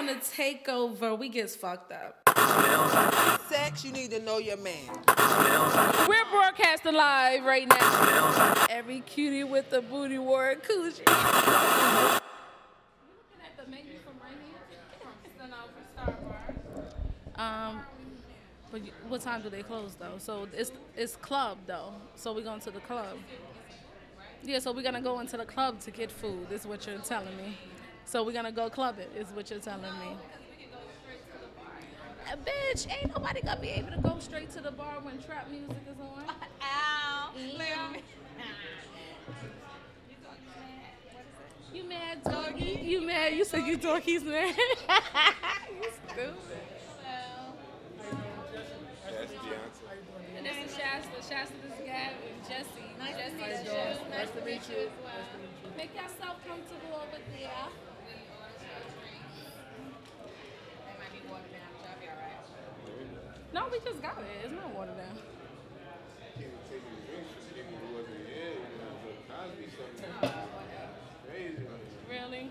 on the takeover. We gets fucked up. Sex, you need to know your man. We're broadcasting live right now. Every cutie with the booty wore a coochie. at the menu from right here. Um, but what time do they close though? So it's it's club though. So we're going to the club. Yeah, so we're gonna go into the club to get food. Is what you're telling me. So we're gonna go club it. Is what you're telling me. Uh, bitch, ain't nobody gonna be able to go straight to the bar when trap music is on. Ow. Yeah. You mad, doggy? You mad? You said you doggy's mad. you stupid. That's Beyonce. And this is Shasta. Shasta, this is Gab and Jesse. Nice Jesse to meet you. Nice to meet you as well. Make yourself comfortable over there. No, we just got it. It's not watered down. Can't take. Crazy. Really?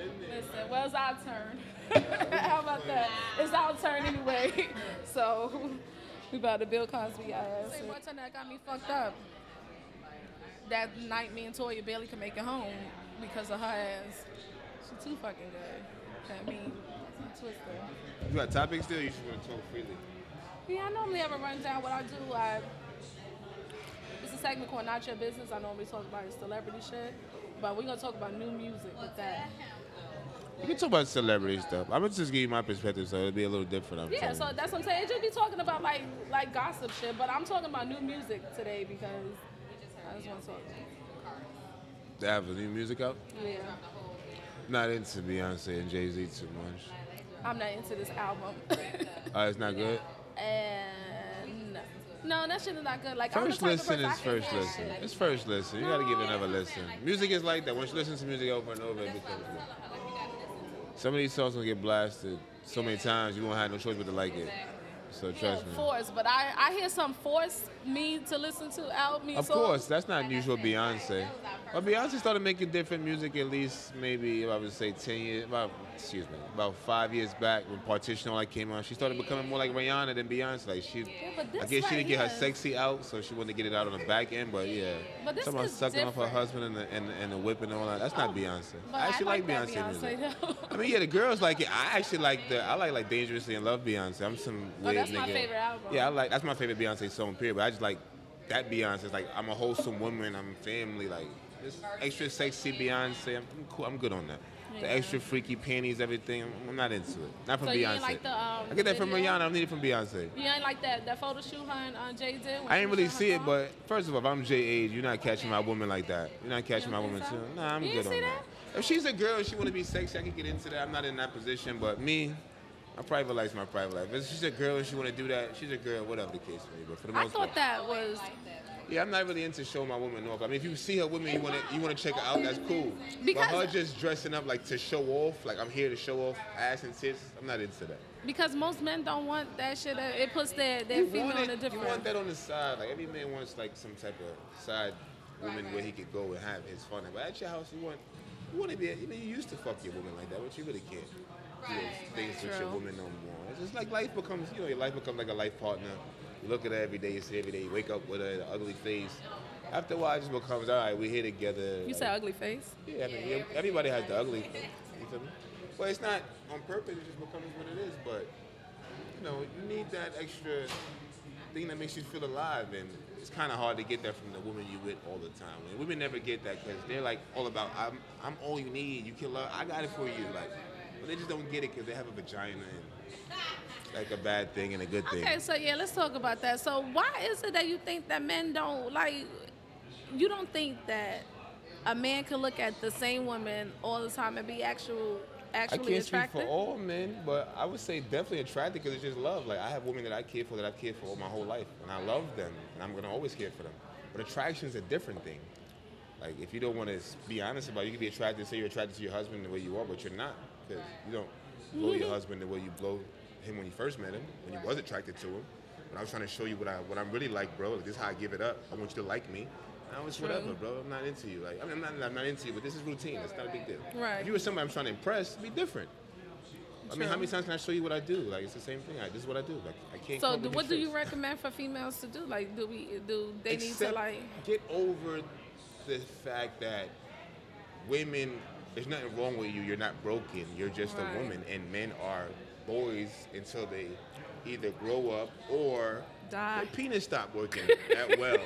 Listen, well, it's our turn. How about that? It's our turn anyway. So we about to Bill Cosby ass. Say one that got me fucked up. That night me and Toya barely could make it home because of her ass. She too fucking good. I mean, twister. You got topics still? You should want to talk freely. Yeah, I normally have a rundown. What I do, I it's a segment called Not Your Business. I normally talk about celebrity shit, but we're gonna talk about new music with that. You can talk about celebrity stuff. I'm gonna just give you my perspective, so it'll be a little different. I'm Yeah, so you. that's what I'm saying. It just be talking about like like gossip shit, but I'm talking about new music today because I just want to talk. They have a new music out. Yeah, Not into Beyonce and Jay Z too much. I'm not into this album. Uh, it's not good. and no, that shit is not good. Like First I'm the type of listen I is first listen. shit. It's first listen. You gotta give it another listen. Music is like that. Once you listen to music over and over, it becomes good. Some of these songs gonna get blasted so many times, you won't have no choice but to like it. So trust me. force, but I I hear some force me to listen to me. Of songs. course, that's not usual Beyonce. But Beyonce started making different music at least maybe I would say ten years about excuse me, about five years back when Partition all that came out. She started becoming more like Rihanna than Beyonce. Like she but I guess she didn't get her sexy out, so she wanted to get it out on the back end, but yeah. But this is sucking off her different. husband and the, and, and the whip and all that. That's not oh, Beyonce. But I actually like, that Beyonce, music. I mean, yeah, the girls like it. I actually like the. I like like Dangerously in Love Beyonce. I'm some weird Oh, weird that's nigga. my favorite album. Yeah, I like that's my favorite Beyonce song. Period. But I just like that Beyonce. It's like I'm a wholesome woman. I'm family. Like this extra sexy Beyonce. I'm, I'm cool. I'm good on that. The extra freaky panties, everything. I'm, not into it. Not from So Beyonce. like the, um, I get that from video? Rihanna. I don't need it from Beyonce. You ain't like that that photo shoot her and uh, Jay did. I ain't really see it, but first of all, if I'm Jay Z, you're not catching my woman like that. You're not catching my woman think too. Nah, I'm You good on see that. If she's a girl and she want to be sexy, I can get into that. I'm not in that position, but me, my private life's my private life. If she's a girl and she want to do that, she's a girl, whatever the case may be. But for the most I thought part, that was yeah, I'm not really into showing my woman off. I mean, if you see her with me, you want to you want to check her out, that's cool. Because- but her just dressing up like to show off, like I'm here to show off ass and tits, I'm not into that. because most men don't want that shit. uh, It puts their their You female want, in a it, you different. want that on the side. Like every man wants like some type of side woman where he could go and have his fun. But at your house, you want you want to be. You know, you used to fuck your woman like that, but you really can't do those things with your woman no more. It's just like life becomes. You know, your life becomes like a life partner. You look at her every day. You see every day. You wake up with her ugly face. After a while, it just becomes all right. We're here together. you like, said ugly face. yeah, I mean, yeah, everybody has the ugly. You feel me? But it's not on purpose. It just becomes what it is. But you know, you need that extra thing that makes you feel alive, and it's kind of hard to get that from the woman you with all the time. And women never get that because they're like all about I'm I'm all you need. You can love. I got it for you. Like, but they just don't get it because they have a vagina and like a bad thing and a good thing. Okay, so yeah, let's talk about that. So why is it that you think that men don't like? You don't think that a man can look at the same woman all the time and be actual actually I can't speak for all men, but I would say definitely attracted because it's just love. Like I have women that I care for that I've cared for all my whole life, and I love them, and I'm gonna always care for them. But attraction is a different thing. Like if you don't want to be honest about, it, you can be attracted. Say you're attracted to your husband the way you are, but you're not because you don't blow your husband the way you blow him when you first met him, when you was attracted to him. When I was trying to show you what I what I'm really like, bro. Like, this is how I give it up. I want you to like me. Now it's True. whatever, bro. I'm not into you. Like I mean, I'm not, I'm not into you, but this is routine. It's not a big deal. Right. If you were somebody I'm trying to impress, it'd be different. I mean, how many times can I show you what I do? Like it's the same thing. I, this is what I do. Like I can't. So, come do, with what do you recommend for females to do? Like, do we do they need to like? get over the fact that women there's nothing wrong with you you're not broken you're just Right. a woman and men are boys until they either grow up or Die. their penis stop working at well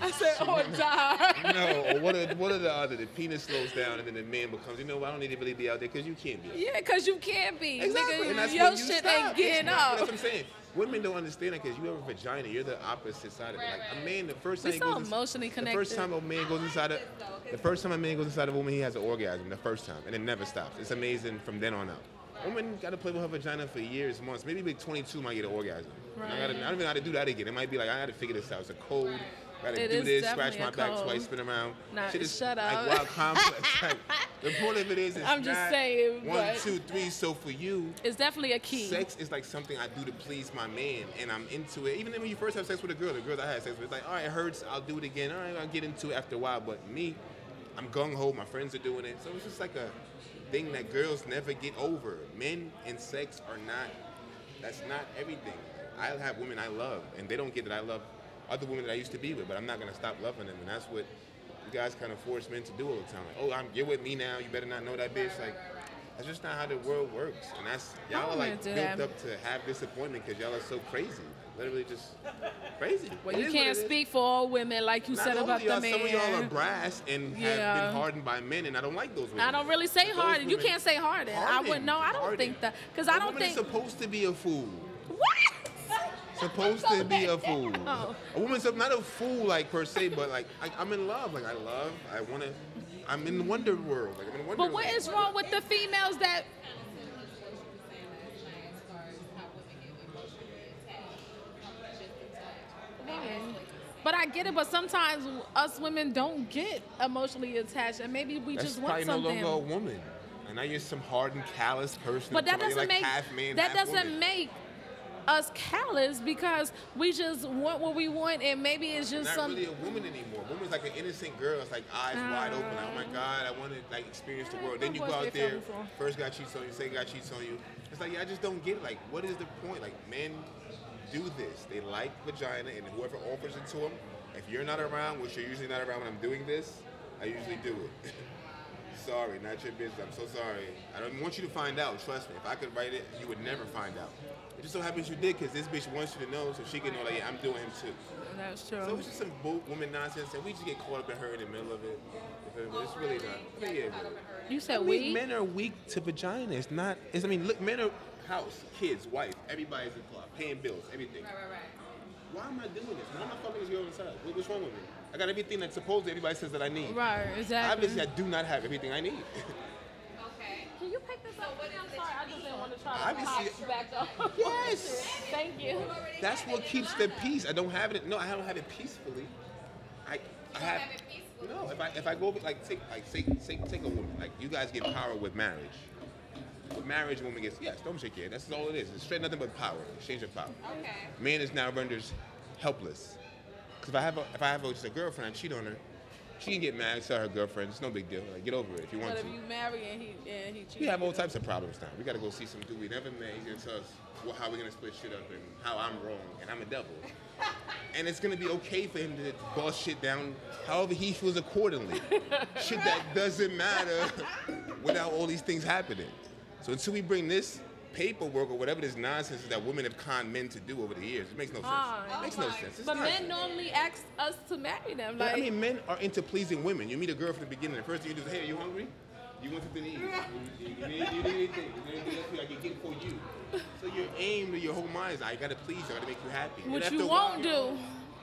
I said, oh, die. no or what are, what are the other the penis slows down and then the man becomes you know what, I don't need to really be out there because you can't be Yeah, cause you can't be. Exactly, and Nigga, that's your you shit stop. ain't getting It's up. That's what I'm saying. Women don't understand that because you have a vagina, you're the opposite side of it. Like a man, the first time We he so goes, ins- emotionally the first time a man goes inside a, the first time a man goes inside a woman, he has an orgasm. The first time, and it never stops. It's amazing from then on out. Woman got to play with her vagina for years, months. Maybe by 22 might get an orgasm. And I, gotta, I don't even know how to do that again. It might be like I got to figure this out. It's a code. Gotta It do this, scratch my back twice, spin around. Nah, Shit is shut like up. wild complex. Like, the point of it is, it's I'm just saying, One, two, three. So for you, It's definitely a key. Sex is like something I do to please my man, and I'm into it. Even when you first have sex with a girl, the girls I had sex with, it's like, all right, it hurts, I'll do it again. All right, I'll get into it after a while. But me, I'm gung ho. My friends are doing it, so it's just like a thing that girls never get over. Men and sex are not. That's not everything. I have women I love, and they don't get that I love other women that I used to be with. But I'm not gonna stop loving them, and that's what you guys kind of force men to do all the time. Like, oh, I'm you're with me now. You better not know that bitch. Like. That's just not how the world works, and that's y'all are like built that. up to have disappointment because y'all are so crazy, literally just crazy. Well, It you can't speak for all women like you Not said about of y'all, Some of y'all are brass and have been hardened by men, and I don't like those women. I don't really say hardened. You can't say hardened. I wouldn't. No, I don't hardened. think that because I don't think. supposed to be a fool. what? Supposed to be a fool. Oh. A woman's not a fool like per se, but like I, I'm in love. Like I love. I want to. I'm in the wonder world. Like I'm in wonder. But what is wrong with the females that? But I get it. But sometimes us women don't get emotionally attached, and maybe we That's just probably want no something. longer a woman. And now you're some hardened, callous person. But that doesn't like make half man, that doesn't woman. make us callous because we just want what we want, and maybe it's just not some. really a woman anymore. Woman's like an innocent girl. It's like eyes wide open. Like, oh my God, I want to like experience the world. Then you go out there. First guy cheats on you. Second guy cheats on you. It's like yeah, I just don't get it. Like, what is the point? Like, men do this. They like vagina, and whoever offers it to them. If you're not around, which you're usually not around when I'm doing this, I usually do it. sorry, not your business. I'm so sorry. I don't want you to find out. Trust me. If I could write it, you would never find out. It just so happens you did, because this bitch wants you to know, so she can know that yeah, I'm doing him too. That's true. So true. it's just some bull woman nonsense, and we just get caught up in her in the middle of it. You feel me? But it's really not. I yeah, man. You said I mean, we. men are weak to vagina. It's not. It's, I mean, look, men are house, kids, wife, everybody's in the club, paying bills, everything. Right, right, right. Why am I doing this? Why am I fucking this girl inside? What- What's wrong with me? I got everything that supposedly everybody says that I need. Right. Exactly. Obviously, I do not have everything I need. Okay. Can you pick this up? I'm sorry. I just didn't want to try to Obviously- pop back up. Yes. Thank you. That's what keeps the peace. I don't have it. No, I don't have it peacefully. I, I have. No, if I if I go like take like say, say take a woman like you guys get power with marriage. With marriage, a woman gets yes. Don't shake your head. That's all it is. It's straight nothing but power. Exchange of power. Okay. Man is now renders helpless. Because if I have a, if I have a, just a girlfriend, I cheat on her. She can get mad, tell her girlfriend. It's no big deal. Like get over it if you want But to. if you marry and he and he cheats. We have all types of problems now. We got to go see some dude we never met. He's gonna tell us wh- how we're gonna split shit up and how I'm wrong and I'm a devil. and it's gonna be okay for him to boss shit down however he feels accordingly. shit that doesn't matter without all these things happening. So until we bring this paperwork or whatever this nonsense is that women have conned men to do over the years, it makes no sense. Fine. It makes no sense. It's But men normally ask us to marry them. Like, I mean, men are into pleasing women. You meet a girl from the beginning. The first thing you do is, "Hey, are you hungry? You want something to eat? You, you, you, need, anything? You need anything else I can get for you?" So your aim, your whole mind is, "I gotta please you. I gotta make you happy." What you while- won't do.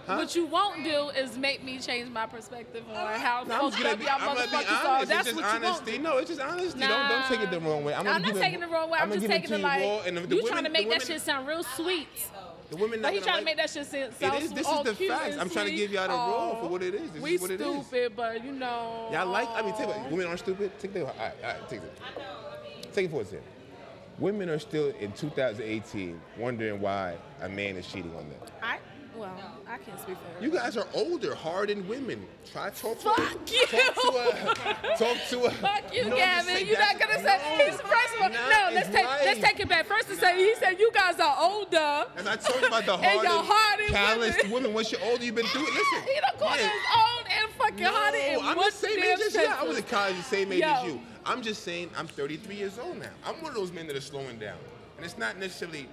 Huh? What you won't do is make me change my perspective on how No, I'm fucked gonna up be, y'all I'm motherfuckers are. That's it's what just you won't honesty. do. No, it's just honesty. Don't don't take it the wrong way. I'm, I'm not give taking it the wrong way. I'm, gonna just taking it you like the, the you women, trying to make the that shit sound real sweet. The women Like not you gonna trying like to make that shit sound It is. This all is the cute facts. and I'm trying to sweet. give y'all the raw Oh, for what it is. This we is what it is. stupid, but you know. Y'all like? I mean, tell you what, women aren't stupid. Take the all right, all right, take it. Take it for a second. Women are still in 2018 wondering why a man is cheating on them. I well, I I can't speak for her. You guys are older, hardened women. Try to talk to Fuck her. you. Talk to her. Talk to her. Fuck you, No, Gavin. You're not gonna say. no, he's first of all, no. Let's take let's take it back. First to say, he said you guys are older. And I told you about the And y'all hardened, hardened calloused women. women. Once you're older, you've been through it. Listen. He don't call yeah. us old and fucking No, hardened in I'm one the same damn age as you. I was in college the same age as you. I'm just saying I'm 33 years old now. I'm one of those men that are slowing down. And it's not necessarily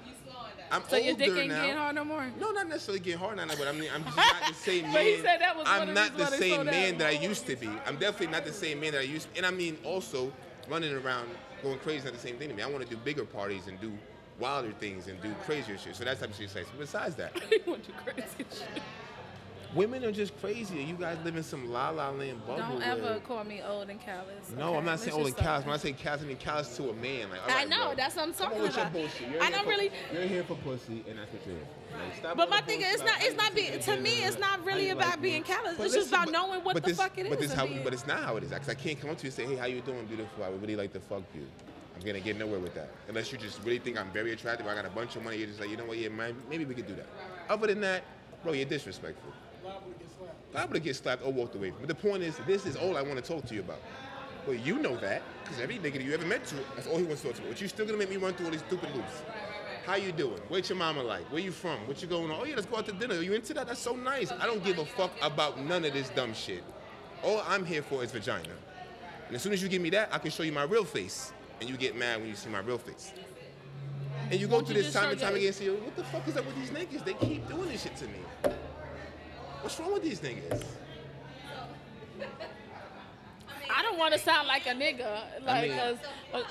I'm So older your dick ain't now. getting hard no more. No, not necessarily getting hard now, but I mean, I'm just not the same man. But he said that was I'm not the the reasons why they same man that I used to be. I'm definitely not the same man that I used. To, And I mean, also running around going crazy is not the same thing to me. I want to do bigger parties and do wilder things and do crazier shit. So that's type of shit. Besides that, he want to crazy shit. Women are just crazy. You guys live in some la la land bubble. Don't where- ever call me old and callous. No, okay? I'm not Let's saying old and callous. When I say callous, I mean callous to a man. Like, all I right, know, bro. that's what I'm talking with your about. bullshit. You're I don't for- really- You're here for pussy, and that's what you're here for. Like, stop But my thing is, it's not. It's not. Be, pussy to me, it's not really about like being callous. But It's just about but- knowing what but the this- fuck it But is this and how. But it's not how it is. Because I can't come up to you and say, "Hey, how you doing, beautiful? I would really like to fuck you." I'm gonna get nowhere with that unless you just really think I'm very attractive. I got a bunch of money. You're just like, you know what? Yeah, man, maybe we could do that. Other than that, bro, you're disrespectful. Liable to get slapped or walked away. But the point is, this is all I want to talk to you about. Well, you know that, because every nigga that you ever met to, that's all he wants to talk to. But you still gonna make me run through all these stupid loops. How you doing? What's your mama like? Where you from? What you going on? Oh yeah, let's go out to dinner. Are you into that? That's so nice. I don't give a fuck about none of this dumb shit. All I'm here for is vagina. And as soon as you give me that, I can show you my real face. And you get mad when you see my real face. And you go Won't through you this time and time again and say, what the fuck is up with these niggas? They keep doing this shit to me. What's wrong with these niggas? I don't want to sound like a nigga, like, mean, 'cause,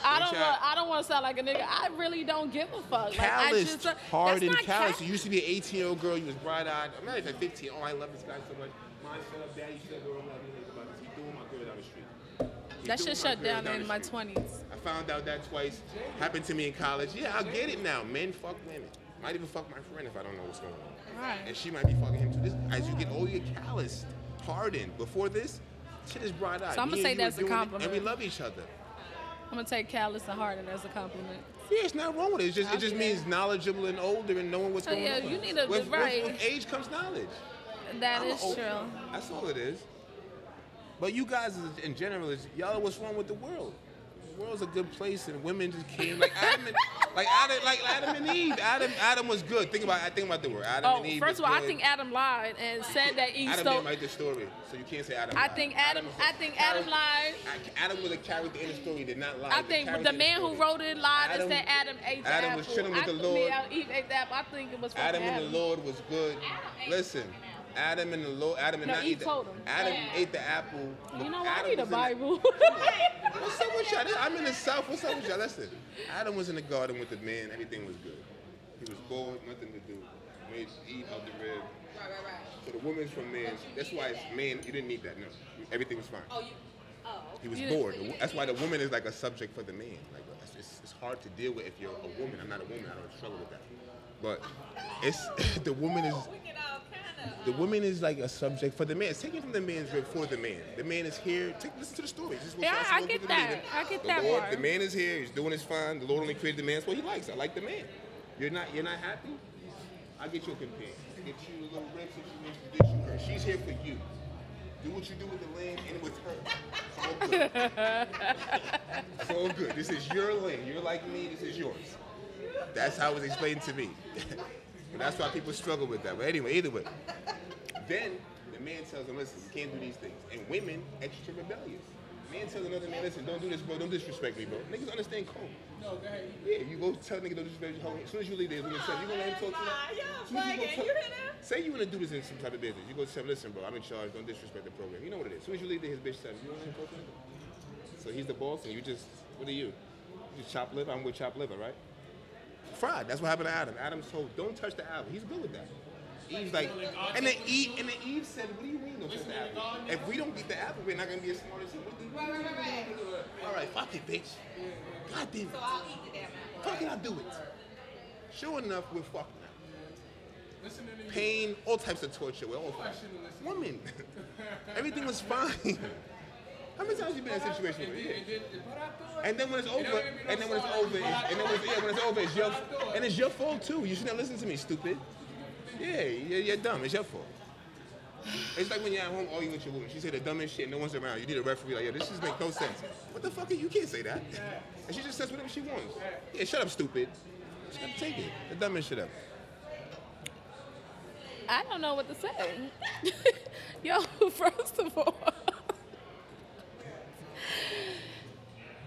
I don't. Want, I- I don't want to sound like a nigga. I really don't give a fuck. Like, I just, uh, hard and callous. You used to be an 18 year old girl, you was bright eyed. I'm not even 15. Oh, I love this guy so much. Mom, shut up, daddy, shut up, girl. I'm not about this. Doing my girl down the street. That shit shut down down in my twenties. I found out that twice. Happened to me in college. Yeah, I get it now. Men fuck women. Might even fuck my friend if I don't know what's going on. Right. And she might be fucking him too. This, as you get older, you get calloused, hardened. Before this, shit is brought eyed. So I'ma say that's a compliment. And we love each other. I'm gonna take callous and hardened as a compliment. Yeah, it's not wrong with it. It's just, I'll it just means that. knowledgeable and older and knowing what's Oh, going yeah, on. Yeah, you need to- with, right. With, with age comes knowledge. That I'm is a true. That's all it is. But you guys, in general, is y'all what's wrong with the world. The world's a good place, and women just came like Adam, and, like Adam, like Adam and Eve. Adam, Adam was good. Think about, I think about the word. Adam Oh, and Eve. first of all, I think Adam lied and said that Eve Adam stole. didn't write the story, so you can't say Adam. I lied. think Adam. was I a think Adam lied. Adam was a character in the story. He did not lie. I The think character the in man who wrote it lied Adam- and said Adam ate the Adam apple. was chilling with I, the Lord. I- Eve ate the apple. I think it was Adam Adam. and the Lord was good. Listen, Adam and the Lord, Adam and No, not Eve eat the, told him. Adam ate the apple. You know, Adam I need a was in the- Bible. What's up with y'all? I'm in the South. What's up with y'all? Listen, Adam was in the garden with the man. Everything was good. He was bored, nothing to do. Made Eve out the rib. Right, right, right. So the woman's from man. That's why it's man. You didn't need that. No, everything was fine. Oh, you. Oh. He was You didn't- bored. That's why the woman is like a subject for the man. Like it's, it's, it's hard to deal with if you're a woman. I'm not a woman. I don't struggle with that. But it's the woman is the woman is like a subject for the man. It's taken from the man's rib for the man. The man is here. Take listen to the story. This is what Yeah, y'all I get to that. I get the that Lord, part. The man is here. He's doing his fine. The Lord only created the man. That's what he likes. I like the man. You're not. You're not happy. I get you a companion. Get you a little rib situation. Get you her. She's here for you. Do what you do with the land and with her. All good. all good. This is your land. You're like me. This is yours. That's how it was explained to me. and that's why people struggle with that. But anyway, either way. Then the man tells him, listen, you can't do these things. And women, extra rebellious. Man tells another man, listen, don't do this, bro. Don't disrespect me, bro. Niggas understand code. No, go ahead. Yeah, you go tell a nigga don't disrespect you. As soon as you leave there, women tell you, you gonna let him talk to you? Nah, y'all As soon as you go tell- You hear that? Say you wanna do this in some type of business. You go tell him, listen, bro, I'm in charge. Don't disrespect the program. You know what it is. As soon as you leave there, his bitch says, you wanna let him talk to him? So he's the boss, and you just, what are you? You just chop liver? I'm with chop liver, right? Fried. That's what happened to Adam. Adam told, don't touch the apple. He's good with that. Eve's like, and then Eve, and then Eve said, what do you mean don't touch the apple? If we don't get the apple, we're not gonna be as smart as him. What do you- Right, right, right, right. All right, fuck it, bitch. God damn it. So I'll eat the damn apple. Fucking I'll do it. Sure enough, we're fucked now. Pain, all types of torture. We're all fucked. Woman. Everything was fine. How many times you been in a situation where yeah. And then when it's over, and then when it's over, it's, and then when it's, yeah, when it's over, it's your, and it's your fault too. You should not listen to me, stupid. Yeah, you're, you're dumb. It's your fault. It's like when you're at home arguing with your woman. She said the dumbest shit, no one's around. You need a referee like, yo, this just make no sense. What the fuck? You can't say that. And she just says whatever she wants. Yeah, shut up, stupid. She gotta take it. The dumbest shit ever. I don't know what to say. Yo, first of all.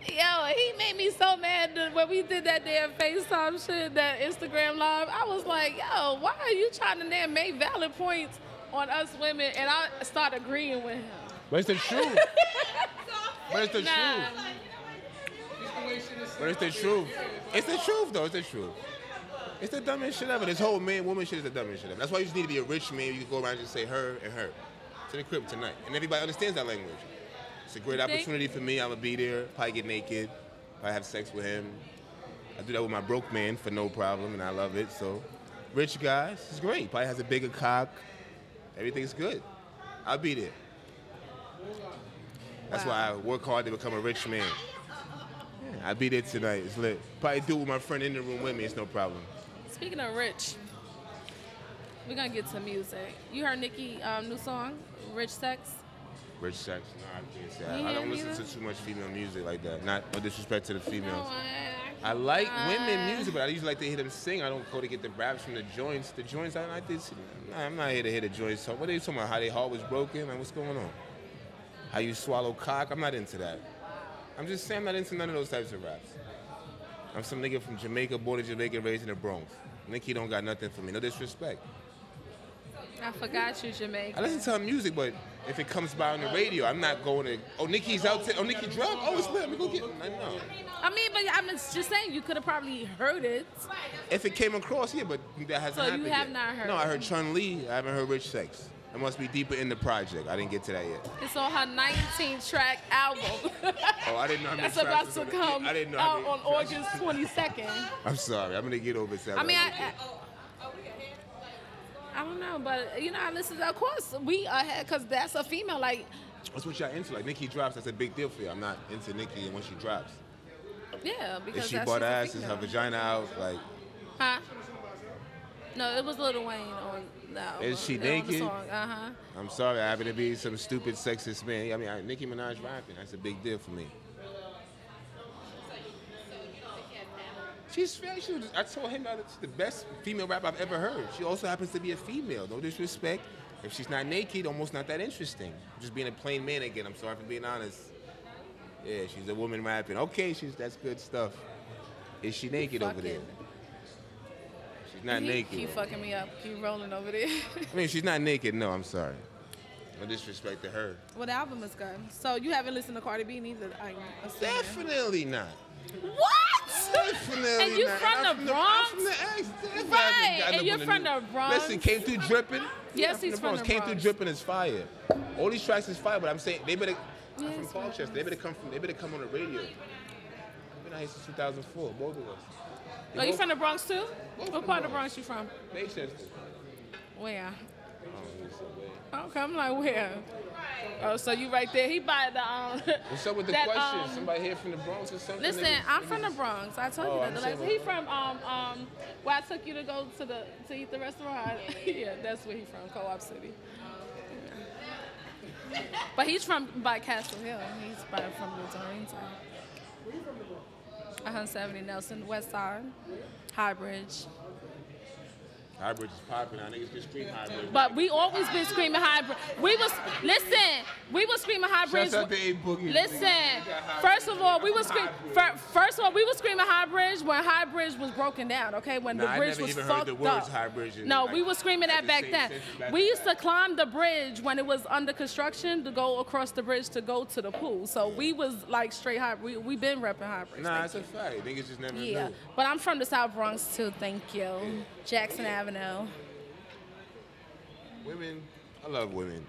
Yo, he made me so mad when we did that damn FaceTime shit, that Instagram live. I was like, yo, why are you trying to damn make valid points on us women? And I start agreeing with him. But it's the truth. but it's the Nah. truth. But it's the truth. It's the truth, though. It's the truth. It's the dumbest shit ever. This whole man woman shit is the dumbest shit ever. That's why you just need to be a rich man. You can go around and just say her and her to the crib tonight. And everybody understands that language. It's a great opportunity for me. I'm to be there, probably get naked, probably have sex with him. I do that with my broke man for no problem, and I love it. So, rich guys, it's great. Probably has a bigger cock. Everything's good. I'll be there. That's why I work hard to become a rich man. Yeah, I'll be there tonight. It's lit. Probably do it with my friend in the room with me. It's no problem. Speaking of rich, we're gonna get to music. You heard Nicki um, new song, Rich Sex? Rich sex. No, I can't say. You I, I don't listen to too much female music like that. Not no disrespect to the females. I like Uh, women music, but I usually like to hear them sing. I don't go to get the raps from the joints. The joints, I like this. I'm not here to hear the joints. So what are you talking about? How their heart was broken? Like, what's going on? How you swallow cock? I'm not into that. I'm just saying I'm not into none of those types of raps. I'm some nigga from Jamaica, born in Jamaica, raised in the Bronx. Nicki don't got nothing for me. No disrespect. I forgot you, Jamaica. I listen to her music, but if it comes by on the radio, I'm not going to. Oh, Nicki's out. To, oh, Nicki drunk. Oh, it's lit. Let me go get. I know. I mean, but I'm just saying you could have probably heard it. If it came across, yeah, but that hasn't So you happened have yet. not heard No, I heard Chun Li. I haven't heard Rich Sex. It must be deeper in the project. I didn't get to that yet. It's on her 19 track album. Oh, I didn't know how many That's about to was on the- come I didn't know out on August 22nd. I'm sorry. I'm gonna get over that. I mean, I, I, I don't know, but you know, I listen. Of course, we ahead because that's a female. Like, That's what y'all into. Like Nicki drops. That's a big deal for you. I'm not into Nicki, and when she drops, yeah, because if she that's bought ass, is her vagina out? Like, Huh? No, it was Lil Wayne on that. Is she naked? Uh-huh. I'm sorry. I happen to be some stupid sexist man. I mean, I, Nicki Minaj rapping. That's a big deal for me. She's fair. I told him that it's the best female rap I've ever heard. She also happens to be a female. No disrespect. If she's not naked, almost not that interesting. Just being a plain man again. I'm sorry for being honest. Yeah, she's a woman rapping. Okay, she's that's good stuff. Is she naked over there? She's not He naked. Keep fucking me up. Keep rolling over there. I mean, she's not naked. No, I'm sorry. No disrespect to her. well, the album is good. So you haven't listened to Cardi B neither, I'm assuming. Definitely not. What? Definitely And you not. from I'm the I'm Bronx? from the X. Right, and you're from new- the Bronx. Listen, came through dripping. Yes, he's from the Bronx. Came through dripping is fire. All these tracks is fire, but I'm saying they better. I'm from Colchester. They better come from. They better come on the radio. I've been out here since 2004. Both of us. They Are you from the Bronx too? Both What part of the Bronx you from? Manchester. Where? Oh, you said where? Okay, I'm like where? Oh, so you right there? He by the um. What's up with the that, question? um, Somebody here from the Bronx or something? Listen, Niggas- I'm from the Bronx. I told Oh, you I'm that. saying Like, he from um um where I took you to go to the to eat the restaurant. yeah, that's where he from, Co-op City. But he's from by Castle Hill. He's by from the Doreen side. 170 Nelson, West Side, High Bridge. High Bridge is popping. Now niggas can scream High Bridge. But we always been screaming High Bridge. We was listen. We was screaming High Bridge. Out to A Boogie. Listen, first of all, we was scream, fir- first of all, we was screaming High Bridge when High Bridge was broken down. Okay, when Nah, the bridge was fucked up. High Bridge in, no, like, we was screaming at that back then. back We used to climb the bridge when it was under construction to go across the bridge to go to the pool. So we was like straight High. We we been repping High Bridge. Nah, it's a fact. Niggas just never you. yeah, knew. but I'm from the South Bronx too. Thank you, Jackson Avenue. Women, I love women.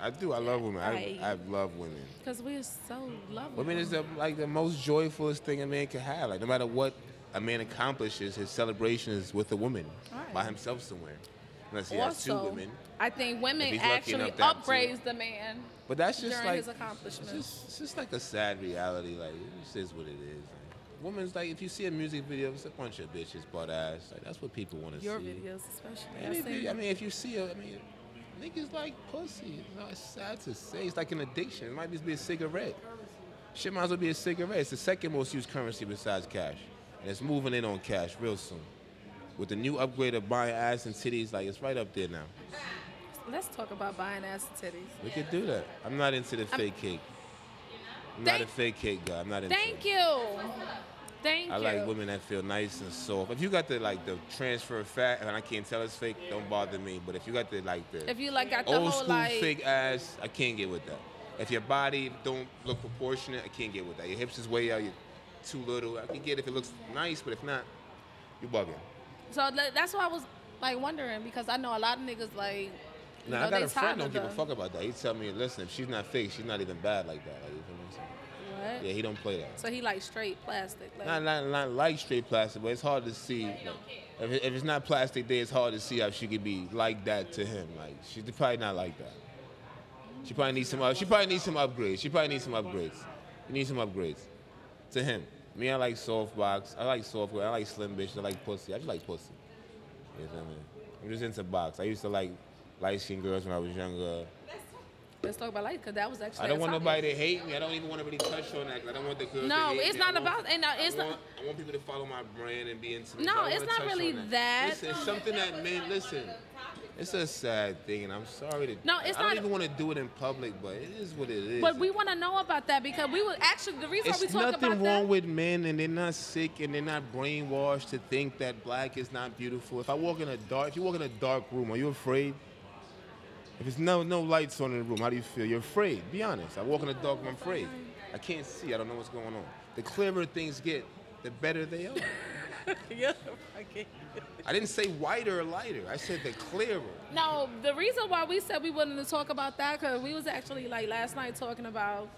I do. I love women. I, I love women. Cause we're so lovely. Women is the, like the most joyfulest thing a man can have. Like no matter what a man accomplishes, his celebration is with a woman Right. by himself somewhere. Unless he has two women. I think women If he's lucky actually enough to have two. upgrades the man But that's just during like his it's just, it's just like a sad reality. Like it just is what it is. Women's like if you see a music video, it's a bunch of bitches butt ass. Like that's what people want to see. Your videos, especially. I Any seen I mean, if you see a, I mean, niggas like pussy. You know, it's sad to say. It's like an addiction. It might just be a cigarette. Shit might as well be a cigarette. It's the second most used currency besides cash, and it's moving in on cash real soon. With the new upgrade of buying ass and titties, like it's right up there now. Let's talk about buying ass and titties. We could do that. I'm not into the fake cake. I'm not a fake cake guy. I'm not into Thank it. you. Thank I you. like women that feel nice and soft. If you got the like the transfer fat and I can't tell it's fake, don't bother me. But if you got the like the If you like got the old school like fake ass, I can't get with that. If your body don't look proportionate, I can't get with that. Your hips is way out, you're too little. I can get if it looks nice, but if not, you're bugging. So that's why I was like wondering because I know a lot of niggas like. You know, I got a friend don't give a fuck about that. He tell me, listen, if she's not fake, she's not even bad like that. Like, you feel me? So, What? yeah, he don't play that. So he like straight plastic. Like, Not, not, not like straight plastic, but it's hard to see. like, if, it, if it's not plastic, then it's hard to see how she could be like that to him. Like she's probably not like that. She probably needs some. She probably needs some upgrades. She probably needs some upgrades. You need some upgrades. To him, me, I like soft box. I like soft. I like slim bitch. I like pussy. I just like pussy. You know what I mean? I'm just into box. I used to like light skinned girls when I was younger. Let's talk about light because that was actually. I don't want topic. nobody to hate me. I don't even want to really touch on that. I don't want the girls. No, to hate it's me. not I want- about- and, uh, it's I not- want, I want people to follow my brand and be into. No, it's not really on that. Listen, it's something that men listen. It's a sad thing, and I'm sorry to. No, it's I don't not- even want to do it in public, but it is what it is. But we want to know about that because we would actually the reason why we talk It's talk nothing about wrong with men, and they're not sick, and they're not brainwashed to think that black is not beautiful. If I walk in a dark, if you walk in a dark room, are you afraid? If it's no no lights on in the room, how do you feel? You're afraid. Be honest. I walk in the dark room, I'm afraid. I can't see. I don't know what's going on. The clearer things get, the better they are. yeah, okay. I didn't say whiter or lighter. I said the clearer. No, the reason why we said we wanted to talk about that because we was actually like last night talking about.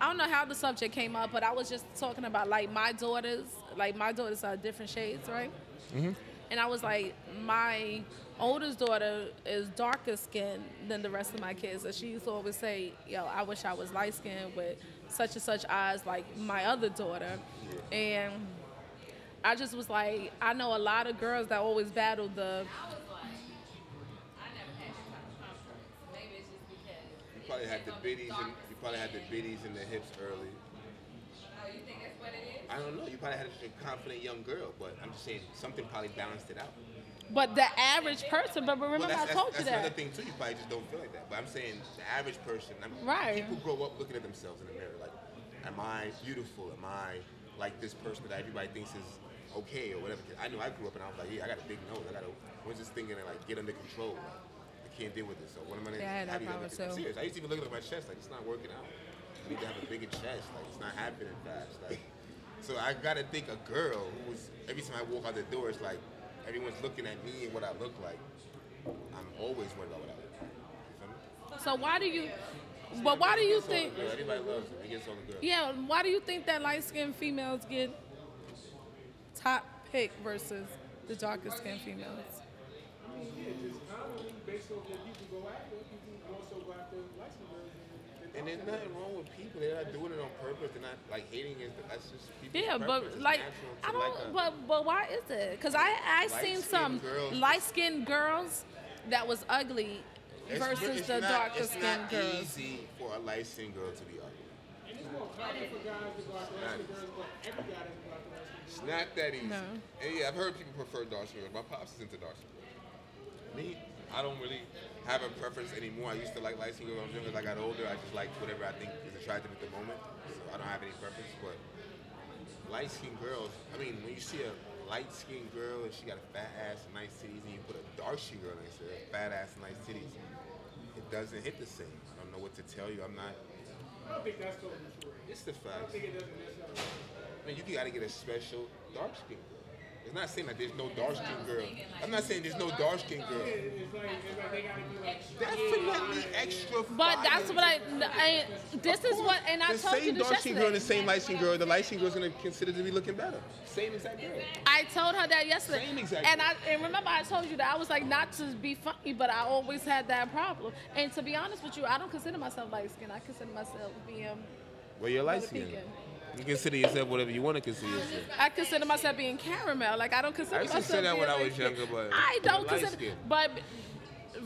I don't know how the subject came up, but I was just talking about like my daughters. Like my daughters are different shades, right? Mhm. And I was like, my oldest daughter is darker skinned than the rest of my kids, and she used to always say, "Yo, I wish I was light skinned with such and such eyes like my other daughter," and. I just was like, I know a lot of girls that always battle the You probably had the biddies and you probably had the biddies and the hips early. I don't know. You probably had a confident young girl, but I'm just saying something probably balanced it out. But the average person, but remember Well, I told that's, you that's another that. thing too. You probably just don't feel like that. But I'm saying the average person. I mean, Right. People grow up looking at themselves in the mirror like, am I beautiful? Am I like this person that everybody thinks is okay or whatever? I know I grew up and I was like, yeah, I got a big nose. I got to. When's this thing gonna like get under control? Like, I can't deal with this. So what am I gonna Yeah, I had that how do you problem, I'm serious. I used to even look at my chest like it's not working out. I need to have a bigger chest. Like it's not happening fast. Like. So I gotta think a girl who was every time I walk out the door, it's like everyone's looking at me and what I look like. I'm always worried about what I look like. You feel me? So why do you? But why do you It gets on think? Everybody loves it. It gets on the girl. Yeah, why do you think that light skinned females get top pick versus the darker skinned females? It's common based on what people go after. And, there's nothing wrong with people. They're not doing it on purpose. They're not like hating it. That's just people's Yeah, preference. but It's like I don't. like a- but but why is it? Because I I seen some light skinned girls that was ugly It's- versus it's the not- darker it's skinned not girls. easy for a light skinned girl to be ugly. and it's more common for guys to go after light girls, but every guy doesn't go after light It's not that easy. No. And yeah, I've heard people prefer dark skin girls. My pops is into dark skin girls. Me, I don't really have a preference anymore. I used to like light skin girls when I was younger. As I got older, I just like whatever I think is attractive at the moment. So I don't have any preference. But light skinned girls, I mean, when you see a light skinned girl and she got a fat ass and nice titties, and you put a dark skinned girl next to her, fat ass and nice titties, it doesn't hit the same. I don't know what to tell you. I'm not. I don't think that's totally true. It's the fact. I facts. think it doesn't necessarily. I mean, you gotta get a special dark skin girl. It's not saying that there's no dark skin girl. I'm not saying there's no dark skin girl. It's like it's like they gotta be like. Definitely extra. But that's what I, I. This is what, and I the told you same this dark skin girl and the same light skin girl. The light skin girl's gonna consider to be looking better. Same exact girl. I told her that yesterday. Same exact And I and remember I told you that I was like not to be funny, but I always had that problem. And to be honest with you, I don't consider myself light skinned. I consider myself being Well, you're light Puerto skin. Rican. You consider yourself whatever you want to consider yourself. I consider myself being caramel. Like I don't consider myself. I used to myself say that when I was younger, but I don't consider. But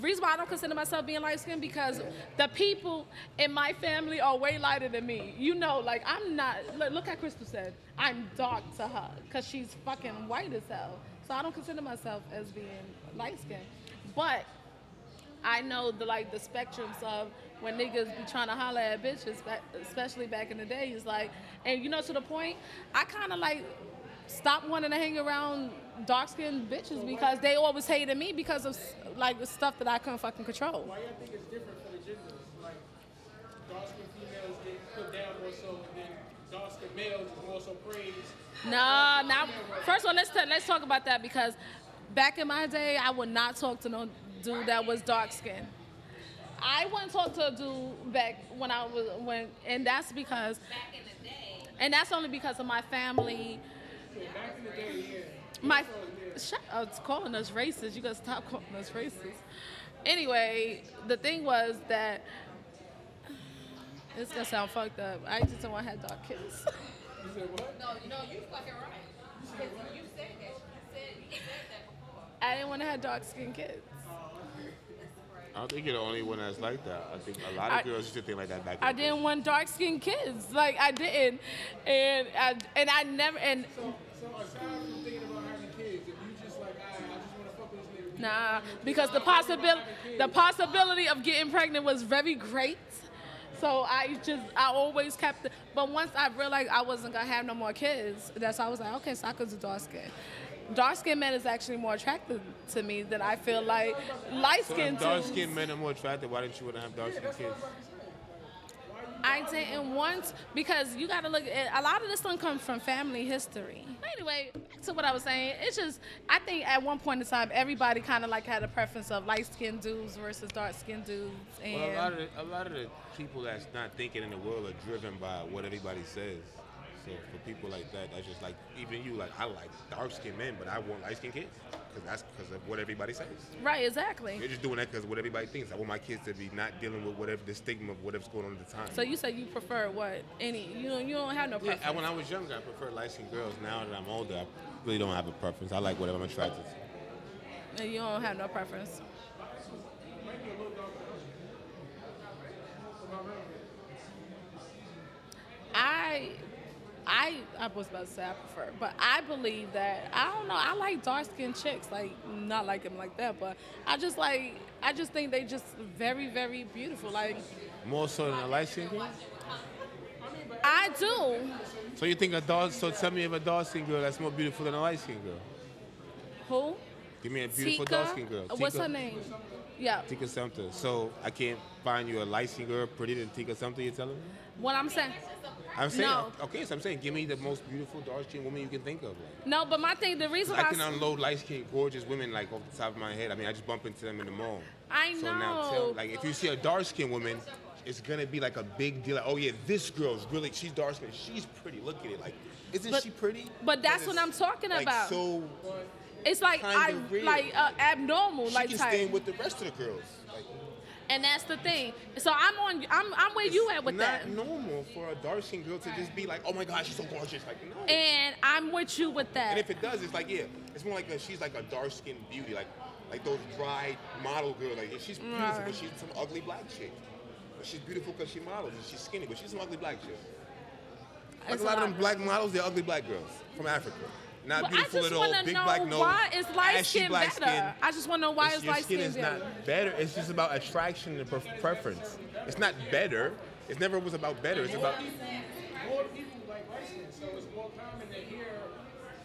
reason why I don't consider myself being light skinned because the people in my family are way lighter than me. You know, like I'm not. Look, look at Crystal said. I'm dark to her because she's fucking white as hell. So I don't consider myself as being light skinned. But I know the like the spectrums of when niggas be trying to holler at bitches, especially back in the day. It's like, and you know, to the point, I kind of like stopped wanting to hang around dark skinned bitches because they always hated me because of like the stuff that I couldn't fucking control. Why do y'all think it's different for the genders? Like, dark skinned females get put down more so, and then dark skinned males is more so praised. Nah, now first of all, let's ta- let's talk about that because back in my day, I would not talk to no dude that was dark skinned. I talk to a dude back when I was when, and that's because, Back in the day, and that's only because of my family. Back in the day, yeah. My shut up, it's calling us racist. You gotta stop calling us racist. Anyway, the thing was that it's gonna sound fucked up. I just don't want to have dark kids. You said what? no, you know, you fucking right. Because you said that. You said, you said that before. I didn't want to have dark skinned kids. I don't think you're the only one that's like that. I think a lot of I- girls used to think like that back in I the didn't want dark skinned kids. Like I didn't, and I and I never and So, so aside from thinking about having kids, if you just like, I, I just want to fuck with this nigga. nah because the possibility the possibility of getting pregnant was very great. So I just I always kept it. But once I realized I wasn't gonna have no more kids, that's why I was like, okay, so I could do dark skin. Dark skinned men is actually more attractive to me than I feel like light skinned. if dark skinned men are more attractive, why didn't you want to have dark skinned kids? I didn't want because you got to look at a lot of this one comes from family history. Anyway, back to what I was saying. It's just I think at one point in time everybody kind of like had a preference of light skinned dudes versus dark skinned dudes, and Well, a lot of the, a lot of the people that's not thinking in the world are driven by what everybody says. So for people like that, that's just like even you, like I like dark skinned men, but I want light skinned kids because that's because of what everybody says. right, exactly. You're just doing that because what everybody thinks. I want my kids to be not dealing with whatever the stigma of whatever's going on at the time. So you said you prefer what any you don't you don't have no preference. I- when I was younger, I preferred light skinned girls. Now that I'm older, I really don't have a preference. I like whatever I'm attracted to. you don't have no preference. I, I, I was about to say I prefer, but I believe that I don't know. I like dark skinned chicks, like not like them like that, but I just like I just think they just very very beautiful. Like More so than a light skinned girl. I do. So you think a dark? So tell me if a dark skinned girl that's more beautiful than a light skinned girl. Who? Give me a beautiful dark skinned girl. What's Tika? her name? Yeah. Tika Sumpter. So I can't find you a light skinned girl prettier than Tika Sumpter. You're telling me? What I'm saying. I'm saying. No. Okay, so I'm saying, give me the most beautiful dark skinned woman you can think of. Like, No, but my thing, the reason I can I, unload light skinned, gorgeous women like off the top of my head. I mean, I just bump into them in the mall. I So now tell, like, if you see a dark skinned woman, it's gonna be like a big deal. Like, oh yeah, this girl's really, she's dark skinned, she's pretty. Look at it, like, isn't But- she pretty? but that's what I'm talking like, about. So it's like I weird. like uh, abnormal, she like can type. with the rest of the girls. Like, And that's the thing. So I'm on. I'm I'm where you at with not that. normal for a dark skinned girl to just be like, oh my god, she's so gorgeous. Like, no. And I'm with you with that. And if it does, it's like yeah, it's more like a, she's like a dark skinned beauty, like like those dry model girls. Like she's beautiful, Right. but she's some ugly black chick. But she's beautiful because she models and she's skinny, but she's some ugly black chick. Like It's a lot of them black models, they're ugly black girls from Africa. Not But I beautiful just at all, want to big know black nose. why is light ashy skin black better. skin. I just want to know why It's- is your light skin skin is better. not better. It's just about attraction and pre- preference. It's not better. It never was about better. It's about More people like light skin, so it's more common to hear,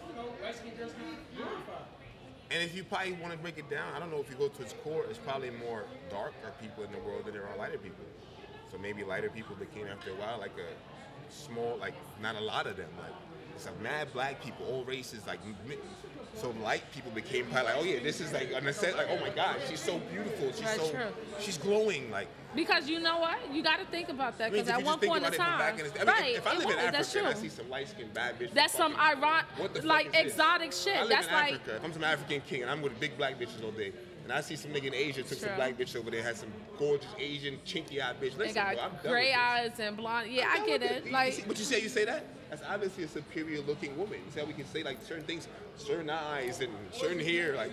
you know, light skin girls be glorified. And if you probably want to break it down, I don't know if you go to its core, it's probably more darker people in the world than there are lighter people. So maybe lighter people became after a while like a small, like not a lot of them. Like it's like mad black people, all races. Like so light people became probably like, oh yeah, this is like a necessity. Like oh my god, she's so beautiful. She's That's so true. she's glowing. Like Because you know what? You got to think about that. I mean, Because at one point in time, in the I mean, right? if, if I live in was, that's Africa true. and I see some light skinned bad bitch, That's some fucking- iron, what the fuck like exotic I shit. live That's in like Africa. If I'm some African king and I'm with big black bitches all day, and I see some nigga in Asia took some black bitch over there, had some gorgeous Asian chinky eyed bitch. They Listen, got bro, I'm done gray eyes and blonde. Yeah, I get it. You Like, see- but you say you say that? That's obviously a superior looking woman. You see how we can say like certain things, certain eyes and certain hair, like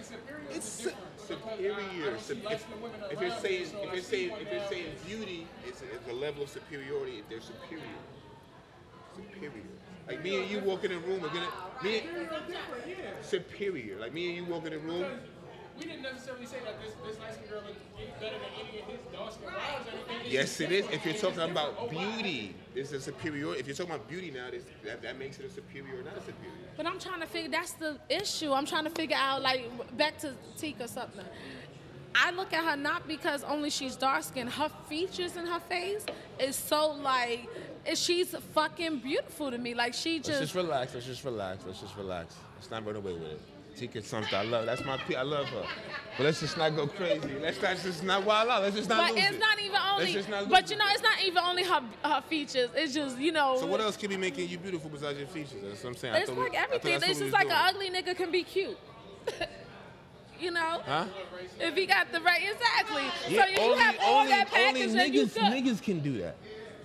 it's su- superior. Sup- If, if you're saying if you're saying if you're saying beauty is a level of superiority, If they're superior. Superior. Like me and you walk in a room, we're gonna me and, superior. Like me and you walk in a room. We didn't necessarily say that this this light skinned girl looked better than any of his dark skinned wives or anything. Yes, it is. If you're talking about oh, beauty, it's a superior. If you're talking about beauty now, this, that, that makes it a superior, not a superior. But I'm trying to figure. That's the issue. I'm trying to figure out. Like back to Tika or something. I look at her not because only she's dark skinned. Her features in her face is so like, she's fucking beautiful to me. Like she just Let's just. just relax. Let's just relax. Let's just relax. Let's not run away with it. Tika something. I love. That's my. I love her. But let's just not go crazy. Let's not just not wild out. Let's just not. But it's it. not even Let's only. not But you know, it's not even only her her features. It's just you know. So what else can be making you beautiful besides your features? That's what I'm saying. It's we- like I everything. It's just like an ugly nigga can be cute. you know. Huh? If he got the right, exactly. Yeah, so you only, have all only, that package only that you niggas, niggas can do that.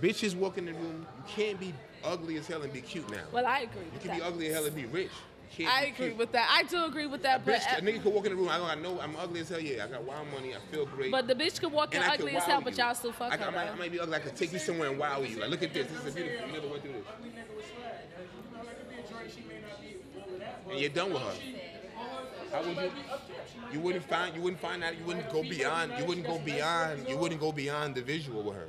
Bitches walk in the room. You can't be ugly as hell and be cute now. Well, I agree. You can be ugly as hell and be rich. Can't I agree cute. with that. I do agree with that. A But bitch, a nigga could walk in the room. I, I know I'm ugly as hell. Yeah, I got wild money. I feel great. but the bitch could walk in and I could ugly as hell, but y'all still fuck I, her. I, might, I might be ugly. I could take you somewhere and wow you. Like, look at this. This is beautiful. You never went through this. Ugly nigga with swag. You know, like could be a joint, she may not be all of that, And you're done with her. How would you? You wouldn't find. You wouldn't find out. You wouldn't go beyond. You wouldn't go beyond. You wouldn't go beyond the visual with her.